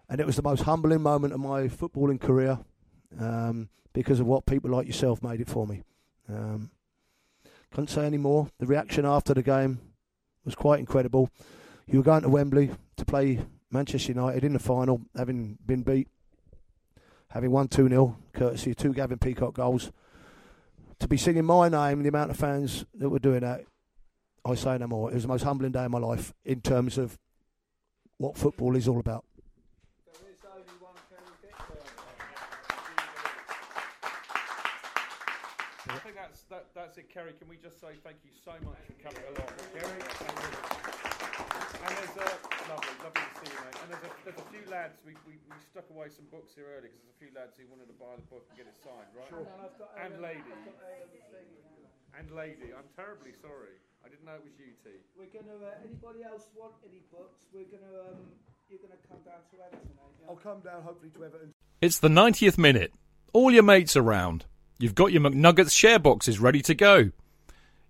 And it was the most humbling moment of my footballing career um, because of what people like yourself made it for me. Um, can't say any more. The reaction after the game was quite incredible. You were going to Wembley to play Manchester United in the final, having been beat, having won 2 0, courtesy of two Gavin Peacock goals. To be singing my name, the amount of fans that were doing that, I say no more. It was the most humbling day of my life in terms of what football is all about. I think that's that, that's it, Kerry. Can we just say thank you so much for coming along, Kerry? Thank you. And there's a lovely, lovely to see you, mate. And there's a, there's a few lads. We, we, we stuck away some books here earlier because there's a few lads who wanted to buy the book and get it signed, right? Sure. And lady. And lady. I'm terribly sorry. I didn't know it was you, T. We're gonna. Uh, anybody else want any books? We're gonna. Um, you're gonna come down to Everton. eh, I'll come down hopefully to Everton. It's the 90th minute. All your mates around. You've got your McNuggets share boxes ready to go.